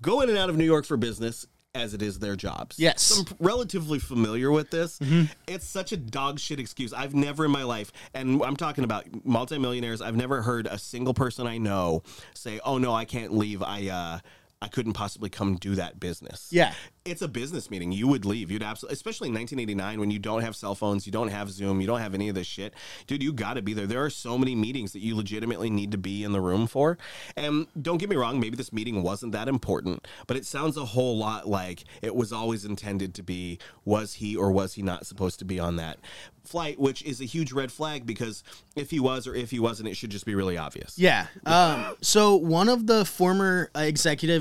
go in and out of New York for business. As it is their jobs. Yes. So I'm relatively familiar with this. It's such a dog shit excuse. I've never in my life, and I'm talking about multimillionaires, I've never heard a single person I know say, Oh no, I can't leave. I uh I couldn't possibly come do that business. Yeah. It's a business meeting. You would leave. You'd absolutely, especially in 1989 when you don't have cell phones, you don't have Zoom, you don't have any of this shit. Dude, you got to be there. There are so many meetings that you legitimately need to be in the room for. And don't get me wrong, maybe this meeting wasn't that important, but it sounds a whole lot like it was always intended to be was he or was he not supposed to be on that flight, which is a huge red flag because if he was or if he wasn't, it should just be really obvious. Yeah. Um, so one of the former uh,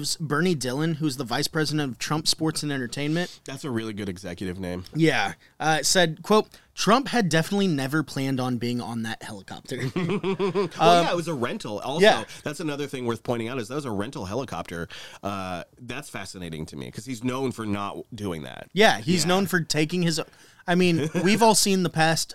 executives, Bernie Dillon, who's the vice president of Trump Sports and Entertainment, That's a really good executive name. yeah, uh, said, "quote Trump had definitely never planned on being on that helicopter." Well, yeah, it was a rental. Also, Um, yeah. that's another thing worth pointing out is that was a rental helicopter. Uh, that's fascinating to me because he's known for not doing that. yeah, he's known for taking his. I mean, we've all seen the past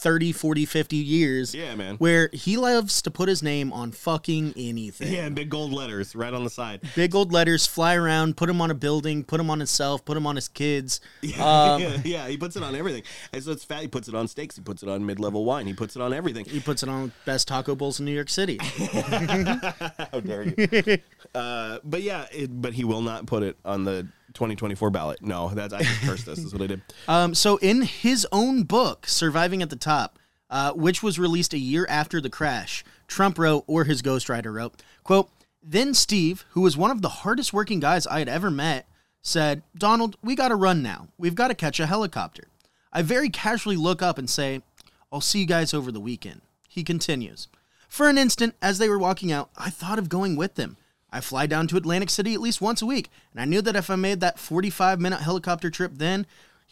30, 40, 50 years. Yeah, man. Where he loves to put his name on fucking anything. Yeah, big gold letters right on the side. Big old letters fly around, put him on a building, put him on himself, put him on his kids. yeah, yeah, he puts it on everything. And so it's fat. He puts it on steaks. He puts it on mid-level wine. He puts it on everything. He puts it on best taco bowls in New York City. How dare you? uh, but yeah, it, but he will not put it on the 2024 ballot. No, that's I just cursed this. Is what I did. Um, so in his own book, Surviving at the Top, uh, which was released a year after the crash, Trump wrote, or his ghostwriter wrote, quote, Then Steve, who was one of the hardest working guys I had ever met, said, Donald, we gotta run now. We've gotta catch a helicopter. I very casually look up and say, I'll see you guys over the weekend. He continues. For an instant, as they were walking out, I thought of going with them. I fly down to Atlantic City at least once a week, and I knew that if I made that 45 minute helicopter trip then,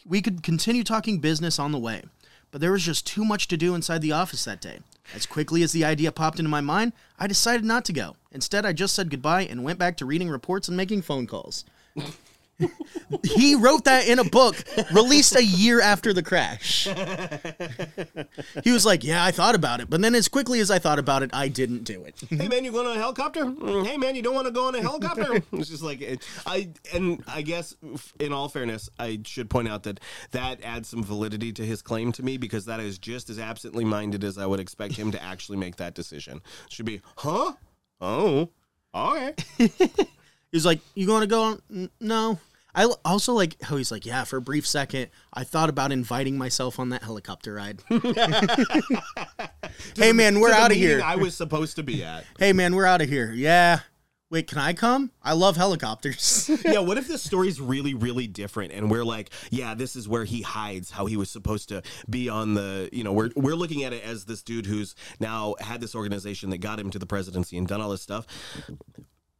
we could continue talking business on the way. But there was just too much to do inside the office that day. As quickly as the idea popped into my mind, I decided not to go. Instead, I just said goodbye and went back to reading reports and making phone calls. He wrote that in a book released a year after the crash. he was like, Yeah, I thought about it. But then, as quickly as I thought about it, I didn't do it. hey man, you going on a helicopter? Mm, Hey man, you don't want to go on a helicopter? it's just like it, I and I guess in all fairness, I should point out that that adds some validity to his claim to me because that is just as absently minded as I would expect him to actually make that decision. Should be, huh? Oh, all right. He's like, "You going to go on?" No. I also like how he's like, "Yeah." For a brief second, I thought about inviting myself on that helicopter ride. hey man, we're out of here. I was supposed to be at. hey man, we're out of here. Yeah. Wait, can I come? I love helicopters. yeah, what if this story's really, really different and we're like, yeah, this is where he hides how he was supposed to be on the, you know, we're we're looking at it as this dude who's now had this organization that got him to the presidency and done all this stuff.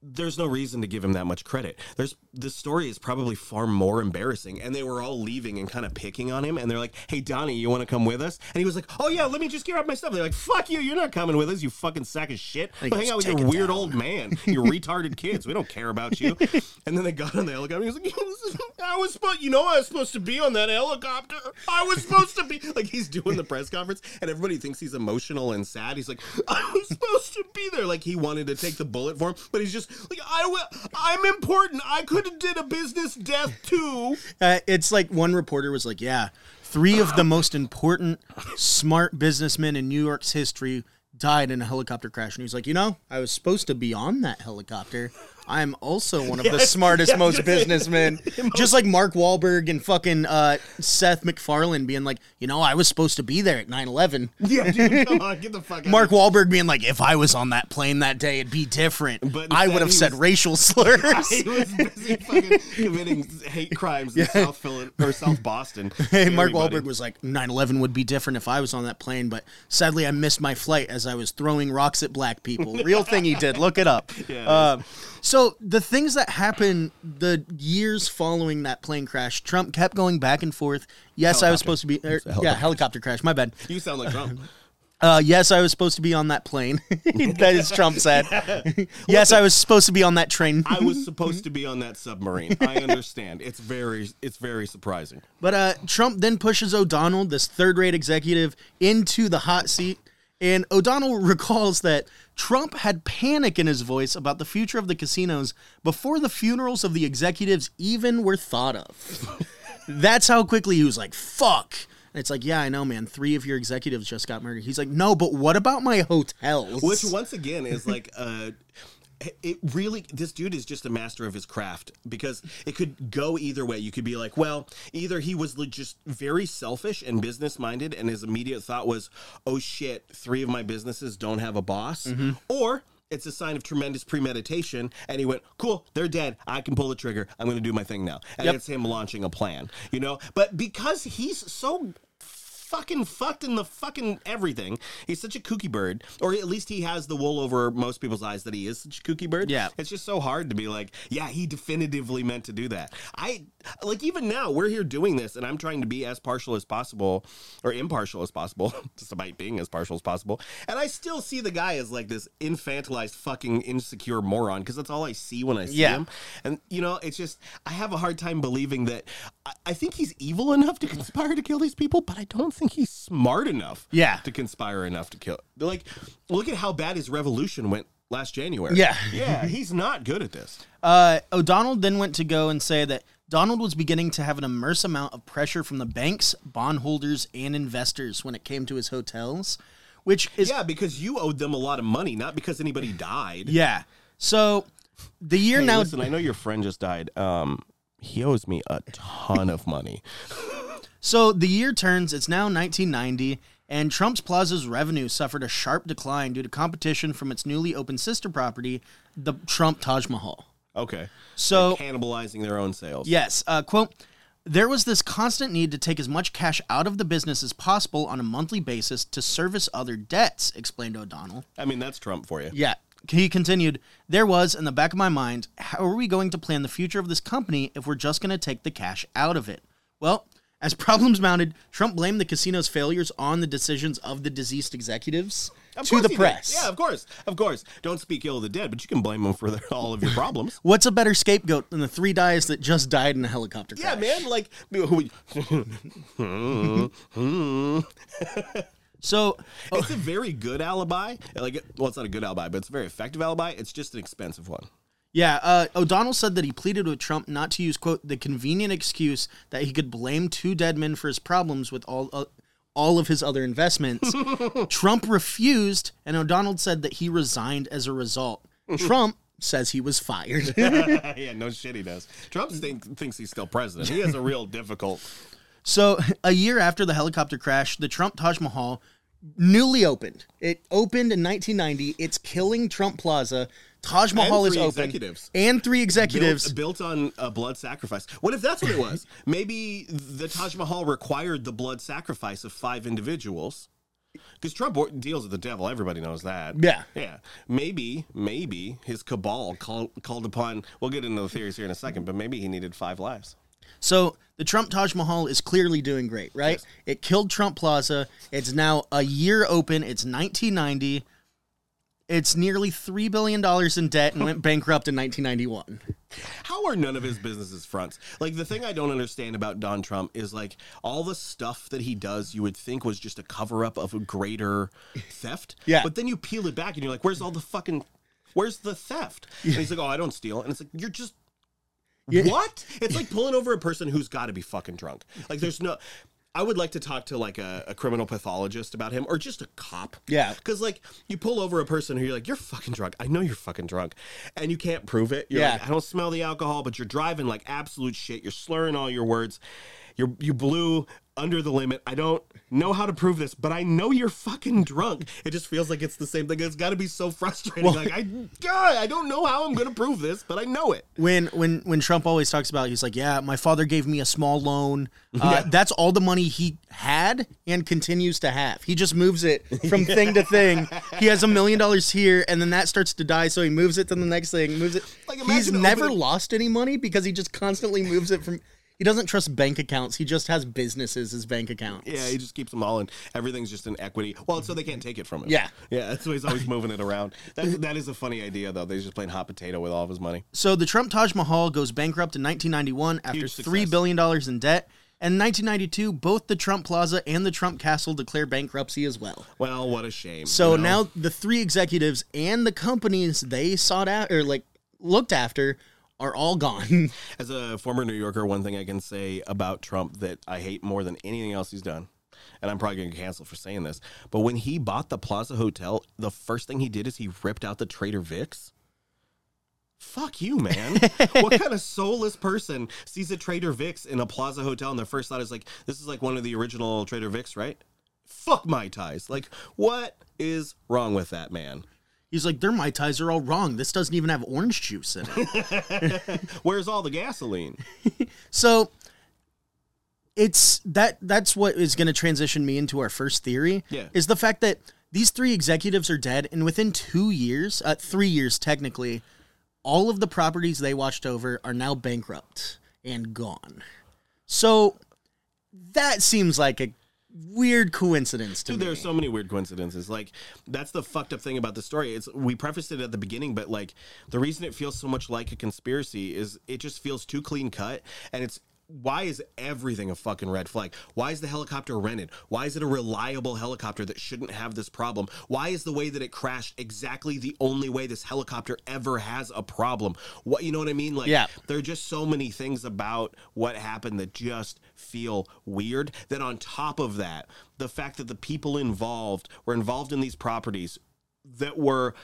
There's no reason to give him that much credit. There's this story is probably far more embarrassing, and they were all leaving and kind of picking on him. And they're like, "Hey, Donnie, you want to come with us?" And he was like, "Oh yeah, let me just gear up my stuff." They're like, "Fuck you, you're not coming with us, you fucking sack of shit. Go hang out with your weird down." old man, you retarded kids. We don't care about you." And then they got on the helicopter. He was like, "I was supposed, you know, I was supposed to be on that helicopter. I was supposed to be." Like he's doing the press conference, and everybody thinks he's emotional and sad. He's like, "I was supposed to be there." Like he wanted to take the bullet for him, but he's just like, "I will. I'm important. I could have did a business death too." Uh, it's like one reporter was like, "Yeah, three of the most important, smart businessmen in New York's history died in a helicopter crash." And he's like, "You know, I was supposed to be on that helicopter. I'm also one of the smartest, most businessmen. Just like Mark Wahlberg and fucking uh, Seth MacFarlane being like, you know, I was supposed to be there at 9 11. Yeah, dude, come on, get the fuck out. Mark Wahlberg being like, if I was on that plane that day, it'd be different. But I would have said was- racial slurs. he was busy fucking committing hate crimes in South Philly or South Boston. Hey, Mark. Wahlberg was like, 9 11 would be different if I was on that plane, but sadly I missed my flight as I was throwing rocks at black people. Real thing he did. Look it up. Yeah, Um, so, the things that happened the years following that plane crash, Trump kept going back and forth. Yes, I was supposed to be. er, yeah, helicopter crash. My bad. You sound like Trump. Uh, yes, I was supposed to be on that plane. that is Trump said. yes, I was supposed to be on that train. I was supposed to be on that submarine. I understand. It's very, it's very surprising. But uh, Trump then pushes O'Donnell, this third rate executive, into the hot seat. And O'Donnell recalls that Trump had panic in his voice about the future of the casinos before the funerals of the executives even were thought of. That's how quickly he was like, fuck. And it's like, yeah, I know, man. Three of your executives just got murdered. He's like, no, but what about my hotels? Which once again is like uh it really this dude is just a master of his craft because it could go either way. You could be like well either he was just very selfish and business minded and his immediate thought was oh shit three of my businesses don't have a boss mm-hmm. or it's a sign of tremendous premeditation and he went cool they're dead. I can pull the trigger. I'm going to do my thing now. And Yep. it's him launching a plan you know? But because he's so fucking fucked in the fucking everything. He's such a kooky bird, or at least he has the wool over most people's eyes that he is such a kooky bird. Yeah. it's just so hard to be like, yeah, he definitively meant to do that. I like even now we're here doing this, and I'm trying to be as partial as possible or impartial as possible, despite being as partial as possible, and I still see the guy as like this infantilized fucking insecure moron because that's all I see when I see Yeah. him. And you know, it's just I have a hard time believing that. I, I think he's evil enough to conspire to kill these people, but I don't think he's smart enough. Yeah. to conspire enough to kill. Like, look at how bad his revolution went last January. Yeah. yeah, he's not good at this. Uh, O'Donnell then went to go and say that Donald was beginning to have an immense amount of pressure from the banks, bondholders, and investors when it came to his hotels, which is Yeah, because you owed them a lot of money, not because anybody died. yeah. So the year Hey, now, listen, I know your friend just died. Um, he owes me a ton of money. so the year turns. It's now 1990, and Trump's Plaza's revenue suffered a sharp decline due to competition from its newly opened sister property, the Trump Taj Mahal. Okay, So cannibalizing their own sales. Yes. Uh, quote There was this constant need to take as much cash out of the business as possible on a monthly basis to service other debts, explained O'Donnell. I mean that's Trump for you. Yeah. He continued, There was, in the back of my mind, how are we going to plan the future of this company if we're just going to take the cash out of it? Well, as problems mounted, Trump blamed the casino's failures on the decisions of the deceased executives Of to the he did. press. Yeah, of course, of course. Don't speak ill of the dead, but you can blame them for their, all of your problems. What's a better scapegoat than the three guys that just died in a helicopter yeah, man. Like, So, it's a very good alibi. Like, well, it's not a good alibi, but it's a very effective alibi. It's just an expensive one. Yeah, uh, O'Donnell said that he pleaded with Trump not to use quote the convenient excuse that he could blame two dead men for his problems with all uh, all of his other investments. Trump refused, and O'Donnell said that he resigned as a result. Trump says he was fired. yeah, no shit, he does. Trump think, thinks he's still president. He has a real difficult. so, a year after the helicopter crash, the Trump Taj Mahal newly opened. It opened in 1990. It's killing Trump Plaza. Taj Mahal is open, executives. and three executives. built, built on a blood sacrifice. What if that's what it was? Maybe the Taj Mahal required the blood sacrifice of five individuals. Because Trump deals with the devil, everybody knows that. Yeah. yeah. Maybe, maybe his cabal call, called upon. We'll get into the theories here in a second, but maybe he needed five lives. So the Trump Taj Mahal is clearly doing great, right? Yes. It killed Trump Plaza. It's now a year open. It's 1990. It's nearly three billion dollars in debt and went bankrupt in 1991. How are none of his businesses fronts? Like the thing I don't understand about Don Trump is like all the stuff that he does you would think was just a cover up of a greater theft. Yeah. But then you peel it back and you're like, where's all the fucking where's the theft? And he's like, Oh, I don't steal. And it's like, you're just what? It's like pulling over a person who's gotta be fucking drunk. Like there's no I would like to talk to like a, a criminal pathologist about him or just a cop. Yeah. Because like you pull over a person who you're like, you're fucking drunk. I know you're fucking drunk. And you can't prove it. You're Yeah. like, I don't smell the alcohol, but you're driving like absolute shit. You're slurring all your words. You're you blew under the limit. I don't know how to prove this, but I know you're fucking drunk. It just feels like it's the same thing. It's got to be so frustrating. like I, God, I don't know how I'm gonna prove this, but I know it. when when when Trump always talks about, he's like, "Yeah, my father gave me a small loan. Uh, That's all the money he had and continues to have. He just moves it from thing to thing. He has a million dollars here, and then that starts to die, so he moves it to the next thing. Moves it. Like, He's never opening- lost any money because he just constantly moves it from. He doesn't trust bank accounts. He just has businesses as bank accounts. Yeah, he just keeps them all in. Everything's just in equity. Well, so they can't take it from him. Yeah. yeah. That's why he's always moving it around. That that is a funny idea though. They're just playing hot potato with all of his money. So the Trump Taj Mahal goes bankrupt in 1991 after three billion dollars in debt. And 1992, both the Trump Plaza and the Trump Castle declare bankruptcy as well. Well, what a shame. So you know? now the three executives and the companies they sought out or like looked after are all gone. as a former New Yorker, one thing I can say about Trump that I hate more than anything else he's done. And I'm probably going to get canceled for saying this, but when he bought the Plaza Hotel, the first thing he did is he ripped out the Trader Vic's. Fuck you, man. what kind of soulless person sees a Trader Vic's in a Plaza Hotel and their first thought is like, this is like one of the original Trader Vic's, right? Fuck my ties. Like, what is wrong with that man? He's like, their mai tais are all wrong. This doesn't even have orange juice in it. Where's all the gasoline? so it's that that's what is going to transition me into our first theory. Yeah. is the fact that these three executives are dead, and within two years, uh, three years technically, all of the properties they watched over are now bankrupt and gone. So that seems like a weird coincidence to Dude, me. there are so many weird coincidences. Like that's the fucked up thing about the story. It's we prefaced it at the beginning, but like the reason it feels so much like a conspiracy is it just feels too clean cut, and it's why is everything a fucking red flag? Why is the helicopter rented? Why is it a reliable helicopter that shouldn't have this problem? Why is the way that it crashed exactly the only way this helicopter ever has a problem? What you know what I mean? Like Yeah. there are just so many things about what happened that just feel weird. That on top of that, the fact that the people involved were involved in these properties that were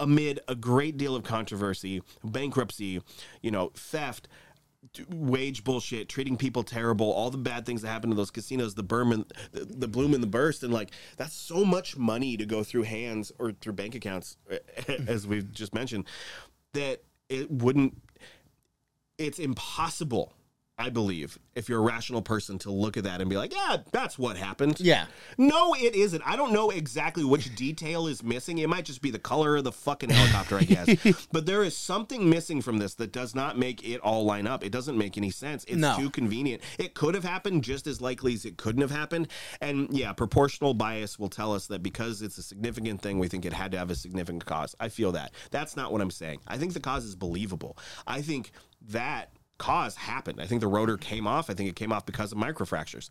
amid a great deal of controversy, bankruptcy, you know, theft, wage bullshit, treating people terrible, all the bad things that happen to those casinos, the berm the, the bloom and the burst, and like that's so much money to go through hands or through bank accounts, as we've just mentioned, that it wouldn't. It's impossible. I believe if you're a rational person to look at that and be like, yeah, that's what happened. Yeah. No, it isn't. I don't know exactly which detail is missing. It might just be the color of the fucking helicopter, I guess. but there is something missing from this that does not make it all line up. It doesn't make any sense. It's No. too convenient. It could have happened just as likely as it couldn't have happened. And yeah, proportional bias will tell us that because it's a significant thing, we think it had to have a significant cause. I feel that. That's not what I'm saying. I think the cause is believable. I think that cause happened. I think the rotor came off. I think it came off because of microfractures.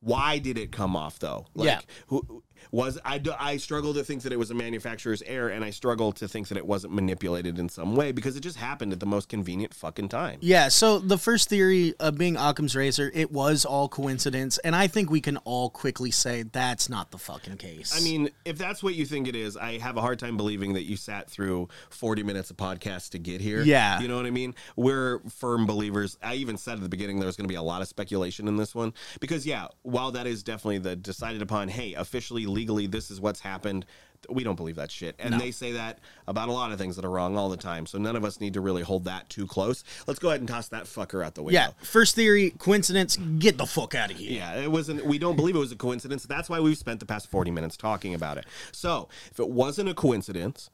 Why did it come off though? Like, Yeah. who was I? I struggle to think that it was a manufacturer's error, and I struggle to think that it wasn't manipulated in some way because it just happened at the most convenient fucking time. Yeah, so the first theory of being Occam's razor, it was all coincidence, and I think we can all quickly say that's not the fucking case. I mean, if that's what you think it is, I have a hard time believing that you sat through 40 minutes of podcast to get here. Yeah. You know what I mean? We're firm believers. I even said at the beginning there was going to be a lot of speculation in this one because, yeah, while that is definitely the decided upon, hey, officially, legally, this is what's happened. We don't believe that shit. And they say that about a lot of things that are wrong all the time. So none of us need to really hold that too close. Let's go ahead and toss that fucker out the window. yeah, first theory, coincidence, get the fuck out of here. Yeah, it wasn't. We don't believe it was a coincidence. That's why we've spent the past forty minutes talking about it. So, if it wasn't a coincidence,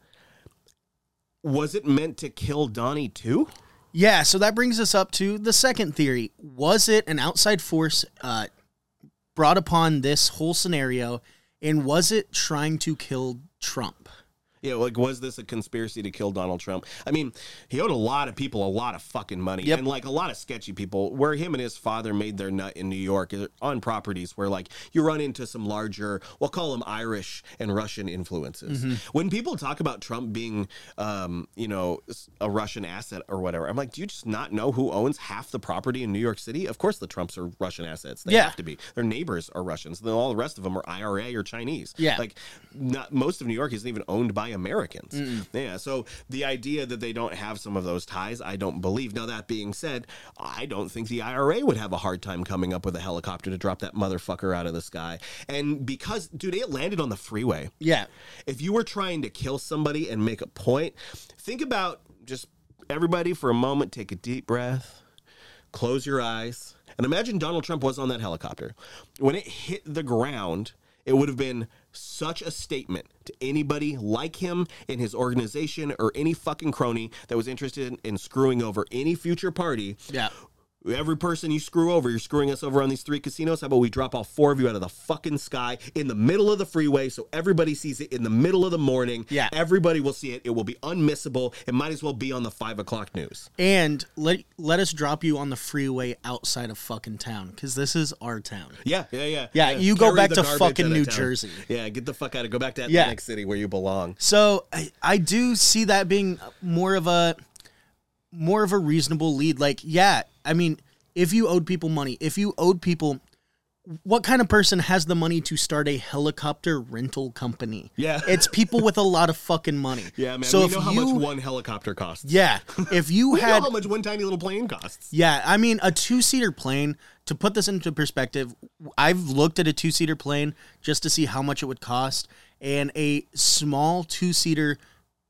was it meant to kill Donnie too? Yeah, so that brings us up to the second theory. Was it an outside force uh, brought upon this whole scenario, and was it trying to kill Trump? Yeah, like was this a conspiracy to kill Donald Trump? I mean, he owed a lot of people a lot of fucking money, Yep. and like a lot of sketchy people. Where him and his father made their nut in New York is on properties where like you run into some larger, we'll call them Irish and Russian influences. Mm-hmm. When people talk about Trump being, um, you know, a Russian asset or whatever, I'm like, do you just not know who owns half the property in New York City? Of course, the Trumps are Russian assets. They Yeah. have to be. Their neighbors are Russians. And then all the rest of them are IRA or Chinese. Yeah. like not most of New York isn't even owned by Americans. Yeah, so the idea that they don't have some of those ties, I don't believe. Now that being said, I don't think the IRA would have a hard time coming up with a helicopter to drop that motherfucker out of the sky. And because, dude, it landed on the freeway. Yeah. If you were trying to kill somebody and make a point, think about just everybody for a moment, take a deep breath, close your eyes, and imagine Donald Trump was on that helicopter. When it hit the ground, it would have been such a statement to anybody like him in his organization or any fucking crony that was interested in, in screwing over any future party. Yeah. Every person you screw over, you're screwing us over on these three casinos. How about we drop all four of you out of the fucking sky in the middle of the freeway so everybody sees it in the middle of the morning? Yeah. Everybody will see it. It will be unmissable. It might as well be on the five o'clock news. And let let us drop you on the freeway outside of fucking town because this is our town. Yeah, yeah, yeah. Yeah, you go back to fucking New town. Jersey. Yeah, get the fuck out of Go back to Yeah. Atlantic City where you belong. So I, I do see that being more of a more of a reasonable lead. Like, yeah, I mean, if you owed people money, if you owed people, what kind of person has the money to start a helicopter rental company? Yeah. it's people with a lot of fucking money. Yeah, man. So we if know how you, much one helicopter costs. yeah, if you We know had how much one tiny little plane costs. Yeah, I mean, a two seater plane, to put this into perspective, I've looked at a two seater plane just to see how much it would cost. And a small two seater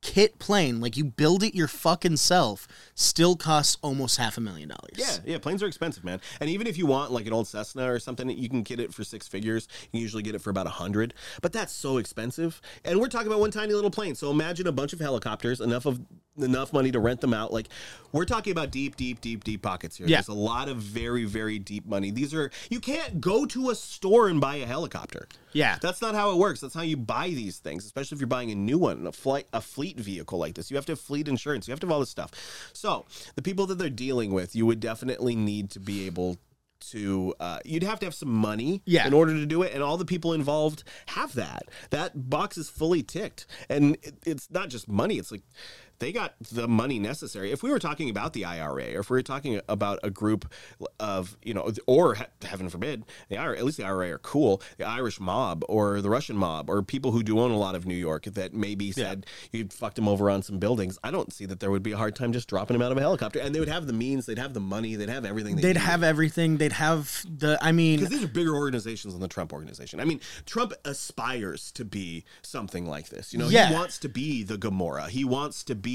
kit plane, like you build it your fucking self, still costs almost half a million dollars. Yeah, yeah, planes are expensive, man. And even if you want like an old Cessna or something, you can get it for six figures. You can usually get it for about a hundred, but that's so expensive. And we're talking about one tiny little plane. So imagine a bunch of helicopters, enough of enough money to rent them out. Like we're talking about deep, deep, deep, deep pockets here. Yeah. There's a lot of very, very deep money. These are you can't go to a store and buy a helicopter. Yeah. That's not how it works. That's how you buy these things, especially if you're buying a new one, a flight, a fleet vehicle like this. You have to have fleet insurance. You have to have all this stuff. So the people that they're dealing with, you would definitely need to be able to. Uh, you'd have to have some money, Yeah. in order to do it, and all the people involved have that. That box is fully ticked, and it, it's not just money. It's like. They got the money necessary. If we were talking about the IRA, or if we were talking about a group of, you know, or heaven forbid, the IRA, at least the IRA are cool, the Irish mob or the Russian mob or people who do own a lot of New York that maybe said you fucked them over on some buildings, I don't see that there would be a hard time just dropping them out of a helicopter. And they would have the means, they'd have the money, they'd have everything. They They'd need. have everything. They'd have the, I mean, Because these are bigger organizations than the Trump organization. I mean, Trump aspires to be something like this. You know, Yeah. he wants to be the Gomorrah. He wants to be.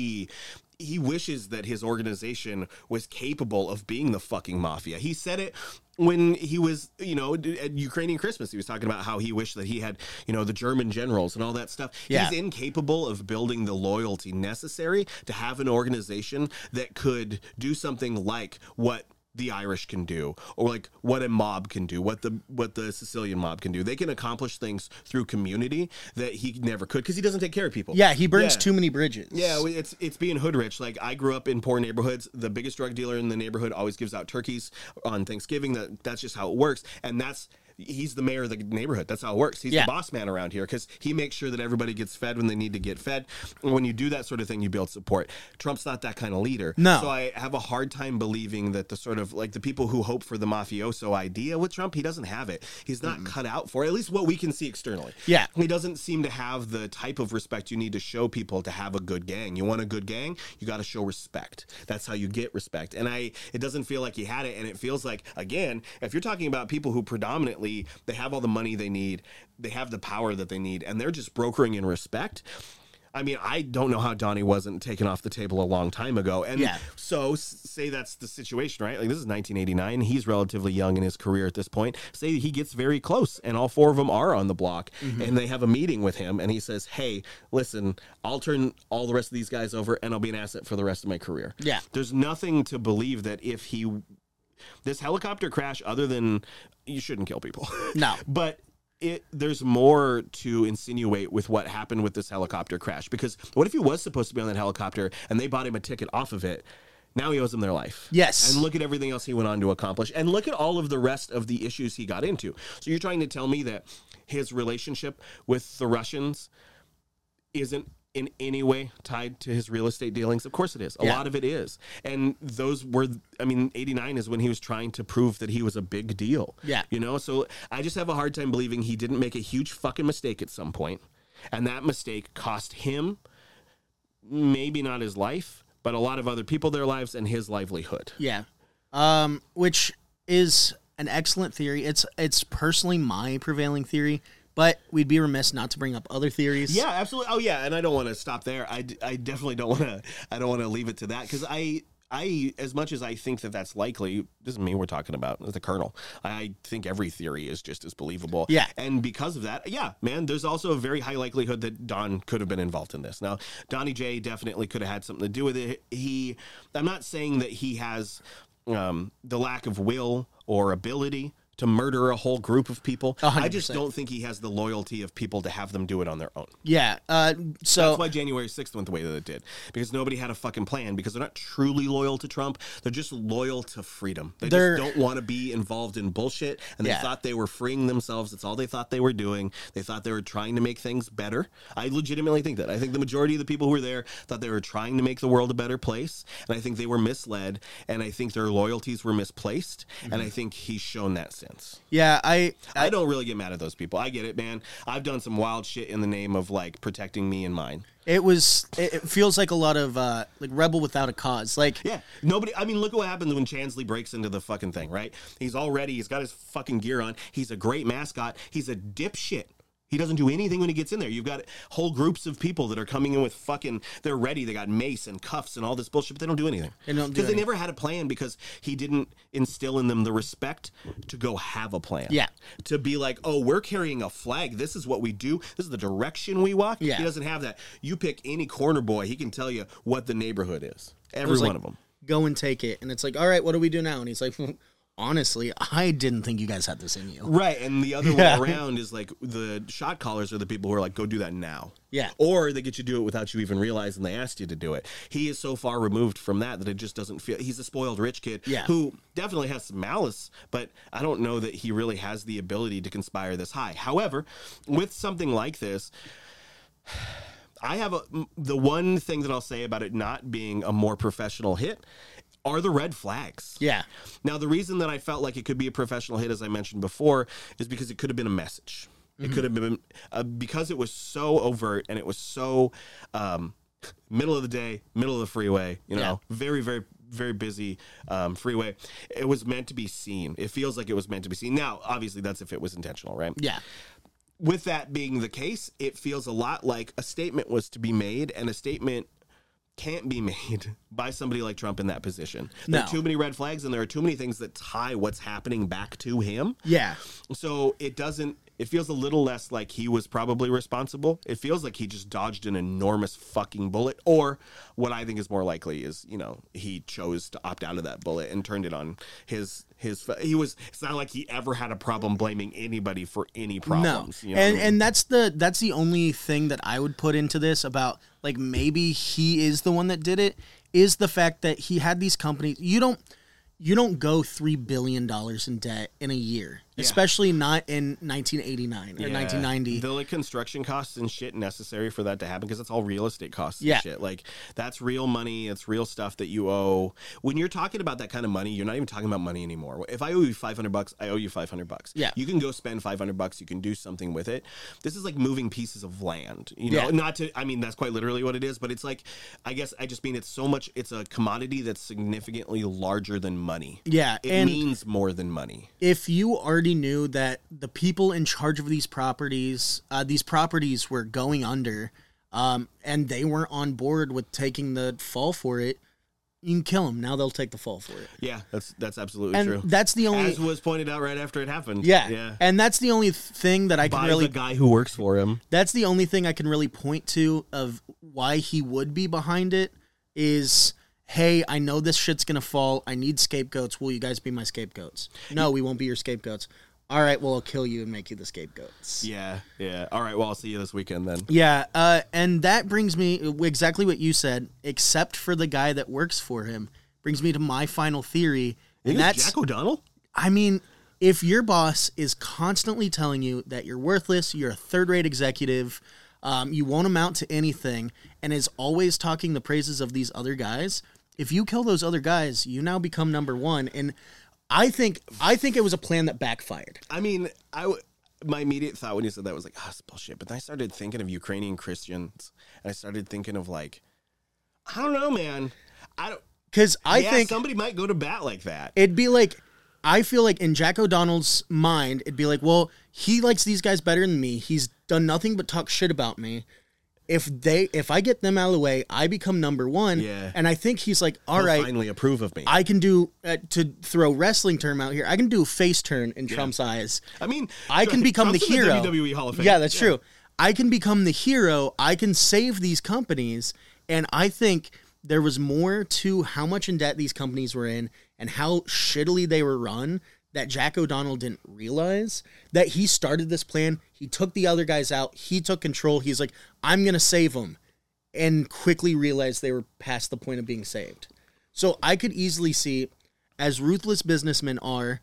He wishes that his organization was capable of being the fucking mafia. He said it when he was, you know, at Ukrainian Christmas. He was talking about how he wished that he had, you know, the German generals and all that stuff. Yeah. He's incapable of building the loyalty necessary to have an organization that could do something like what the Irish can do, or like what a mob can do, what the what the Sicilian mob can do. They can accomplish things through community that he never could because he doesn't take care of people. yeah, he burns Yeah. too many bridges. Yeah, it's it's being hood rich. Like I grew up in poor neighborhoods. The biggest drug dealer in the neighborhood always gives out turkeys on Thanksgiving. That that's just how it works, and that's. He's the mayor of the neighborhood. That's how it works. He's Yeah. the boss man around here because he makes sure that everybody gets fed when they need to get fed. And when you do that sort of thing, you build support. Trump's not that kind of leader. No. So I have a hard time believing that the sort of like the people who hope for the mafioso idea with Trump, he doesn't have it. He's not cut out for it, at least what we can see externally. Yeah. He doesn't seem to have the type of respect you need to show people to have a good gang. You want a good gang, you got to show respect. That's how you get respect. And I, it doesn't feel like he had it. And it feels like, again, if you're talking about people who predominantly they have all the money they need, they have the power that they need, and they're just brokering in respect. I mean, I don't know how Donnie wasn't taken off the table a long time ago. And Yeah. so say that's the situation, right? Like this is 1989. He's relatively young in his career at this point. Say he gets very close and all four of them are on the block Mm-hmm. and they have a meeting with him and he says, "Hey, listen, I'll turn all the rest of these guys over and I'll be an asset for the rest of my career." Yeah. There's nothing to believe that if he this helicopter crash other than you shouldn't kill people. No. but it, there's more to insinuate with what happened with this helicopter crash. Because what if he was supposed to be on that helicopter and they bought him a ticket off of it? Now he owes them their life. Yes. And look at everything else he went on to accomplish. And look at all of the rest of the issues he got into. So you're trying to tell me that his relationship with the Russians isn't in any way tied to his real estate dealings? Of course it is. A Yeah. lot of it is. And those were, I mean, 89 is when he was trying to prove that he was a big deal. Yeah. You know, so I just have a hard time believing he didn't make a huge fucking mistake at some point, And that mistake cost him maybe not his life, but a lot of other people their lives and his livelihood. Yeah. Um, which is an excellent theory. It's it's personally my prevailing theory, but we'd be remiss not to bring up other theories. Yeah, absolutely. Oh yeah, and I don't want to stop there. I, I definitely don't want to. I don't want to leave it to that because I I as much as I think that that's likely. This is me we're talking about the Colonel. I think every theory is just as believable. Yeah. and because of that, yeah, man, there's also a very high likelihood that Don could have been involved in this. Now, Donnie J definitely could have had something to do with it. He, I'm not saying that he has um, the lack of will or ability. To murder a whole group of people, A hundred I just don't think he has the loyalty of people to have them do it on their own. Yeah. Uh, so That's why January 6th went the way that it did. Because nobody had a fucking plan. Because they're not truly loyal to Trump. They're just loyal to freedom. They just don't want to be involved in bullshit. And they Yeah. thought they were freeing themselves. That's all they thought they were doing. They thought they were trying to make things better. I legitimately think that. I think the majority of the people who were there thought they were trying to make the world a better place. And I think they were misled. And I think their loyalties were misplaced. And Mm-hmm. I think he's shown that since. Yeah, I I don't really get mad at those people. I get it, man. I've done some wild shit in the name of like protecting me and mine. it was it it feels like a lot of uh like rebel without a cause. Like Yeah, nobody. I mean, look what happens when Chansley breaks into the fucking thing, right? He's all ready. He's got his fucking gear on. He's a great mascot. He's a dipshit. He doesn't do anything when he gets in there. You've got whole groups of people that are coming in with fucking. They're ready. They got mace and cuffs and all this bullshit, but they don't do anything. They because they anything. never had a plan because he didn't instill in them the respect to go have a plan. Yeah. to be like, oh, we're carrying a flag. This is what we do. This is the direction we walk. Yeah. he doesn't have that. You pick any corner boy, he can tell you what the neighborhood is. Every one like, of them. Go and take it, and it's like, all right, what do we do now? And he's like, honestly, I didn't think you guys had this in you. Right, and the other Yeah. way around is like the shot callers are the people who are like, "Go do that now." Yeah. or they get you to do it without you even realizing they asked you to do it. He is so far removed from that that it just doesn't feel. He's a spoiled rich kid Yeah. who definitely has some malice, but I don't know that he really has the ability to conspire this high. However, with something like this. I have a, the one thing that I'll say about it not being a more professional hit are the red flags. Yeah, Now, the reason that I felt like it could be a professional hit, as I mentioned before, is because it could have been a message. It could have been uh, because it was so overt and it was so um, middle of the day, middle of the freeway. You know, very, very, very busy um, freeway. It was meant to be seen. It feels like it was meant to be seen. Now, obviously, that's if it was intentional, right? yeah, with that being the case, it feels a lot like a statement was to be made, and a statement can't be made by somebody like Trump in that position. There No. are too many red flags, and there are too many things that tie what's happening back to him. yeah. So it doesn't. It feels a little less like he was probably responsible. It feels like he just dodged an enormous fucking bullet. Or what I think is more likely is, you know, he chose to opt out of that bullet and turned it on his his. He was. It's not like he ever had a problem blaming anybody for any problems. No, you know what I and mean? and that's the that's the only thing that I would put into this about like maybe he is the one that did it is the fact that he had these companies. You don't you don't go three billion dollars in debt in a year, especially not in 1989 or Yeah. 1990. The like construction costs and shit necessary for that to happen because it's all real estate costs Yeah. and shit. Like that's real money. It's real stuff that you owe. When you're talking about that kind of money, you're not even talking about money anymore. If I owe you 500 bucks, I owe you 500 bucks. Yeah. You can go spend 500 bucks. You can do something with it. This is like moving pieces of land. You know, Yeah. not to. I mean, that's quite literally what it is. But it's like, I guess I just mean it's so much. It's a commodity that's significantly larger than money. Yeah, It means more than money. if you already knew that the people in charge of these properties, uh, these properties were going under, um, and they weren't on board with taking the fall for it, you can kill them. Now they'll take the fall for it, Yeah, that's that's absolutely and true. that's the only. As was pointed out right after it happened. yeah, Yeah. and that's the only thing that I can by really. the guy who works for him. that's the only thing I can really point to of why he would be behind it is. Hey, I know this shit's gonna fall. I need scapegoats. Will you guys be my scapegoats? No, we won't be your scapegoats. all right, well, I'll kill you and make you the scapegoats. Yeah, yeah. All right. Well, I'll see you this weekend then. Yeah, uh, and that brings me exactly what you said, except for the guy that works for him, brings me to my final theory. And that's, Jack O'Donnell. I mean, if your boss is constantly telling you that you're worthless, you're a third rate executive, um, you won't amount to anything, and is always talking the praises of these other guys, if you kill those other guys, you now become number one. And I think I think it was a plan that backfired. I mean, I w- my immediate thought when you said that was like, ah, oh, it's bullshit. But then I started thinking of Ukrainian Christians, and I started thinking of like, I don't know, man. I don't. Because I yeah, think somebody might go to bat like that. it'd be like I feel like in Jack O'Donnell's mind, it'd be like, well, he likes these guys better than me. He's done nothing but talk shit about me. If they, if I get them out of the way, I become number one. Yeah. And I think he's like, all He'll right, finally approve of me. I can do uh, to throw wrestling term out here. I can do a face turn in Trump's eyes. I mean, I can become Trump's the in hero. WWE Hall of Fame. Yeah, that's true. I can become the hero. I can save these companies. And I think there was more to how much in debt these companies were in and how shittily they were run that Jack O'Donnell didn't realize that he started this plan. He took the other guys out. He took control. He's like, I'm going to save them. And quickly realized they were past the point of being saved. So I could easily see, as ruthless businessmen are,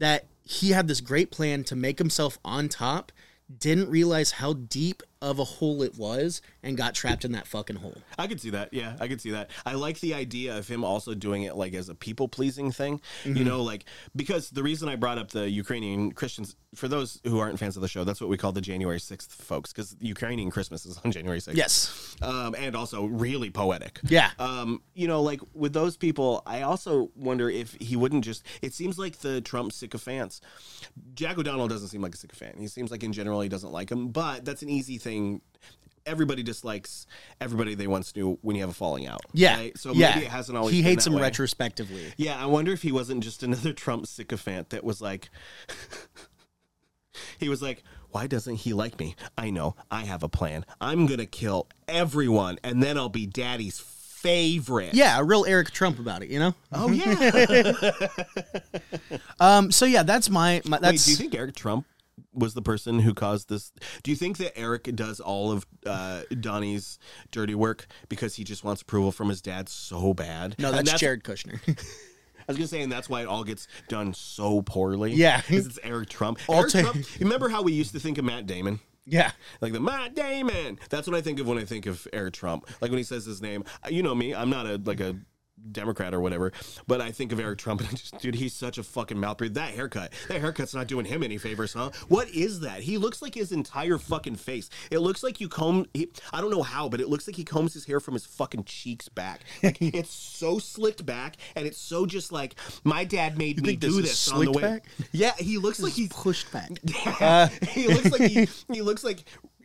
that he had this great plan to make himself on top, didn't realize how deep of a hole it was, and got trapped in that fucking hole. I could see that. Yeah, I could see that. I like the idea of him also doing it like as a people pleasing thing. Mm-hmm. You know, like because the reason I brought up the Ukrainian Christians for those who aren't fans of the show, that's what we call the January sixth folks because Ukrainian Christmas is on January sixth. Yes. um, and also really poetic. Yeah. Um, you know, like with those people, I also wonder if he wouldn't just. It seems like the Trump sycophants. Jack O'Donnell doesn't seem like a sycophant. He seems like in general he doesn't like him, but that's an easy thing. Everybody dislikes everybody they once knew when you have a falling out. Yeah. right? So yeah. maybe it hasn't always. He hates him way. retrospectively. Yeah, I wonder if he wasn't just another Trump sycophant that was like, he was like, why doesn't he like me? I know, I have a plan. I'm gonna kill everyone, and then I'll be daddy's favorite. Yeah, a real Eric Trump about it, you know. Oh yeah. Um. So yeah, that's my. my Wait, that's do you think Eric Trump was the person who caused this? Do you think that Eric does all of uh, Donnie's dirty work because he just wants approval from his dad so bad? no, And that's, Jared Kushner. I was gonna say, and that's why it all gets done so poorly. Yeah. 'Cause it's Eric Trump. Eric Trump. Remember how we used to think of Matt Damon? yeah. Like the Matt Damon. That's what I think of when I think of Eric Trump. Like when he says his name. You know me. I'm not a like a Democrat or whatever, but I think of Eric Trump and I just, dude, he's such a fucking mouth breather. That haircut, that haircut's not doing him any favors, huh? What is that? He looks like his entire fucking face. It looks like you comb. He, I don't know how, but it looks like he combs his hair from his fucking cheeks back. Like it's so slicked back, and it's so just like my dad made me think this do this on the way. back? Yeah, he looks like he's pushed back. Uh. he looks like he, he looks like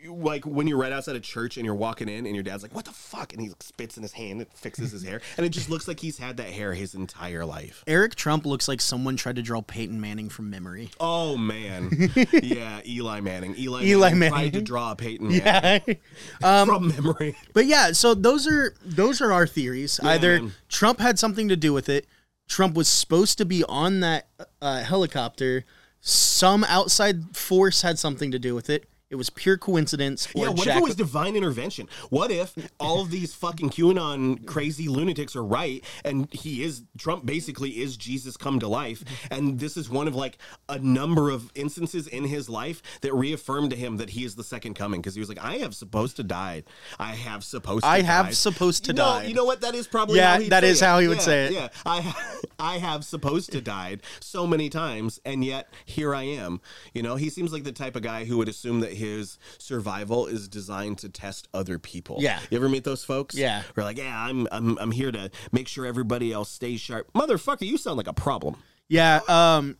like when you're right outside a church and you're walking in and your dad's like, "What the fuck?" and he spits in his hand and fixes his hair, and it just looks like he's had that hair his entire life. Eric Trump looks like someone tried to draw Peyton Manning from memory. Oh man, yeah, Eli Manning. Eli, Eli Manning, Manning. tried to draw Peyton Manning Yeah. from memory. But yeah, so those are those are our theories. Either man. Trump had something to do with it. Trump was supposed to be on that uh, helicopter. Some outside force had something to do with it. It was pure coincidence. Or Yeah, what Jack- if it was divine intervention? What if all of these fucking QAnon crazy lunatics are right and he is Trump basically is Jesus come to life and this is one of like a number of instances in his life that reaffirmed to him that he is the second coming because he was like I have supposed to die. I have supposed to I have died." supposed to die. You know what that is probably Yeah, how he'd that say is it. how he would Yeah, say it. Yeah. I ha- I have supposed to died so many times and yet here I am. You know, he seems like the type of guy who would assume that his survival is designed to test other people. Yeah. You ever meet those folks? Yeah. We're like, yeah, I'm I'm I'm here to make sure everybody else stays sharp. Motherfucker, you sound like a problem. Yeah, um,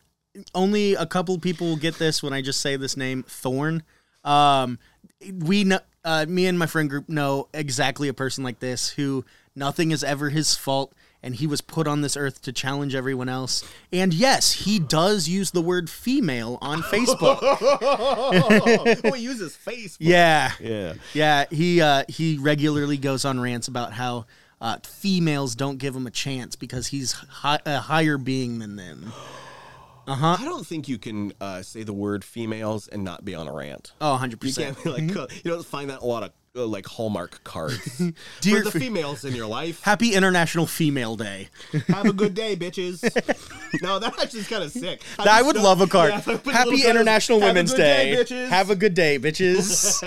only a couple people will get this when I just say this name, Thorn. Um, we know, uh, me and my friend group know exactly a person like this who nothing is ever his fault, and he was put on this earth to challenge everyone else. And yes, he does use the word female on Facebook. oh, he uses face. yeah, Yeah. yeah. He uh, he regularly goes on rants about how. Uh, females don't give him a chance because he's hi- a higher being than them. Uh-huh. I don't think you can uh, say the word females and not be on a rant. Oh, 100%. You can't be like uh, you don't find that a lot of uh, like Hallmark cards Dear for the fe- females in your life. Happy International Female Day. Have a good day, bitches. no, that actually is kind of sick. I would love a card. Yeah, if I put little Happy International "Have Women's Day. bitches. Have a good day, bitches.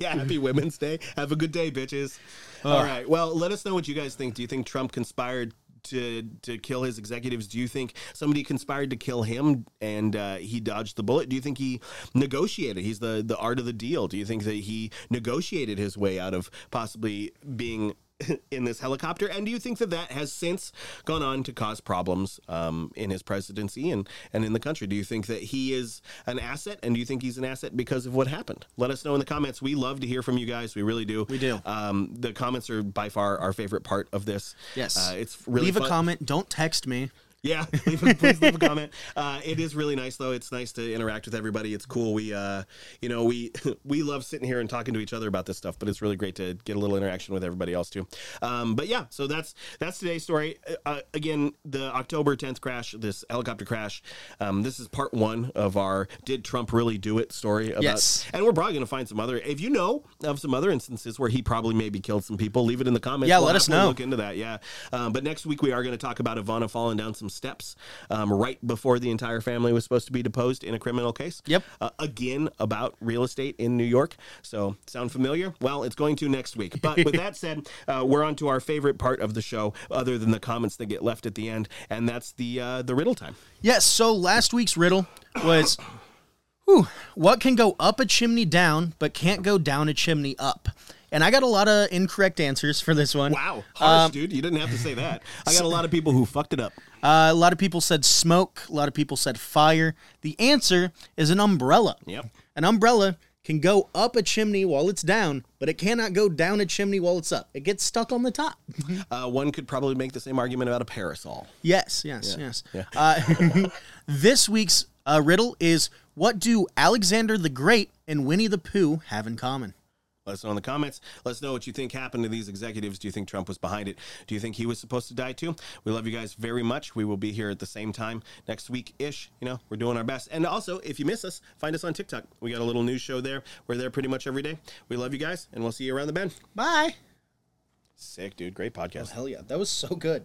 yeah, happy Women's Day. Have a good day, bitches. All right. Well, let us know what you guys think. Do you think Trump conspired to to kill his executives? Do you think somebody conspired to kill him and uh, he dodged the bullet? Do you think he negotiated? He's the the art of the deal. Do you think that he negotiated his way out of possibly being in this helicopter? And do you think that that has since gone on to cause problems um, in his presidency and, and in the country? Do you think that he is an asset? And do you think he's an asset because of what happened? Let us know in the comments. We love to hear from you guys. We really do. We do. Um, the comments are by far our favorite part of this. Yes. Uh, it's really Leave a comment. Don't text me. Yeah, leave a, please leave a comment. Uh, it is really nice though. It's nice to interact with everybody. It's cool. We, uh, you know, we we love sitting here and talking to each other about this stuff. But it's really great to get a little interaction with everybody else too. Um, but yeah, so that's that's today's story. Uh, again, the October 10th crash, this helicopter crash. Um, this is part one of our "Did Trump really do it?" story. About, Yes. and we're probably going to find some other. If you know of some other instances where he probably maybe killed some people, leave it in the comments. Yeah, We'll let us know. Look into that. Yeah. Um, but next week we are going to talk about Ivana falling down some steps um, right before the entire family was supposed to be deposed in a criminal case. Yep. Uh, again about real estate in New York. So sound familiar? Well, it's going to next week. But with that said, uh, we're on to our favorite part of the show, other than the comments that get left at the end, and that's the uh, the riddle time. Yes, so last week's riddle was whew, what can go up a chimney down but can't go down a chimney up? And I got a lot of incorrect answers for this one. Wow, harsh, Um, dude. You didn't have to say that. I got a lot of people who fucked it up. Uh, a lot of people said smoke. A lot of people said fire. The answer is an umbrella. Yep. An umbrella can go up a chimney while it's down, but it cannot go down a chimney while it's up. It gets stuck on the top. Uh, one could probably make the same argument about a parasol. Yes, yes, yes. yeah. Uh, this week's uh, riddle is what do Alexander the Great and Winnie the Pooh have in common? Let us know in the comments. Let us know what you think happened to these executives. Do you think Trump was behind it? Do you think he was supposed to die too? We love you guys very much. We will be here at the same time next week ish. You know, we're doing our best. And also, if you miss us, find us on TikTok. We got a little news show there. We're there pretty much every day. We love you guys, and we'll see you around the bend. Bye. Sick, dude. Great podcast. Oh, hell yeah, that was so good.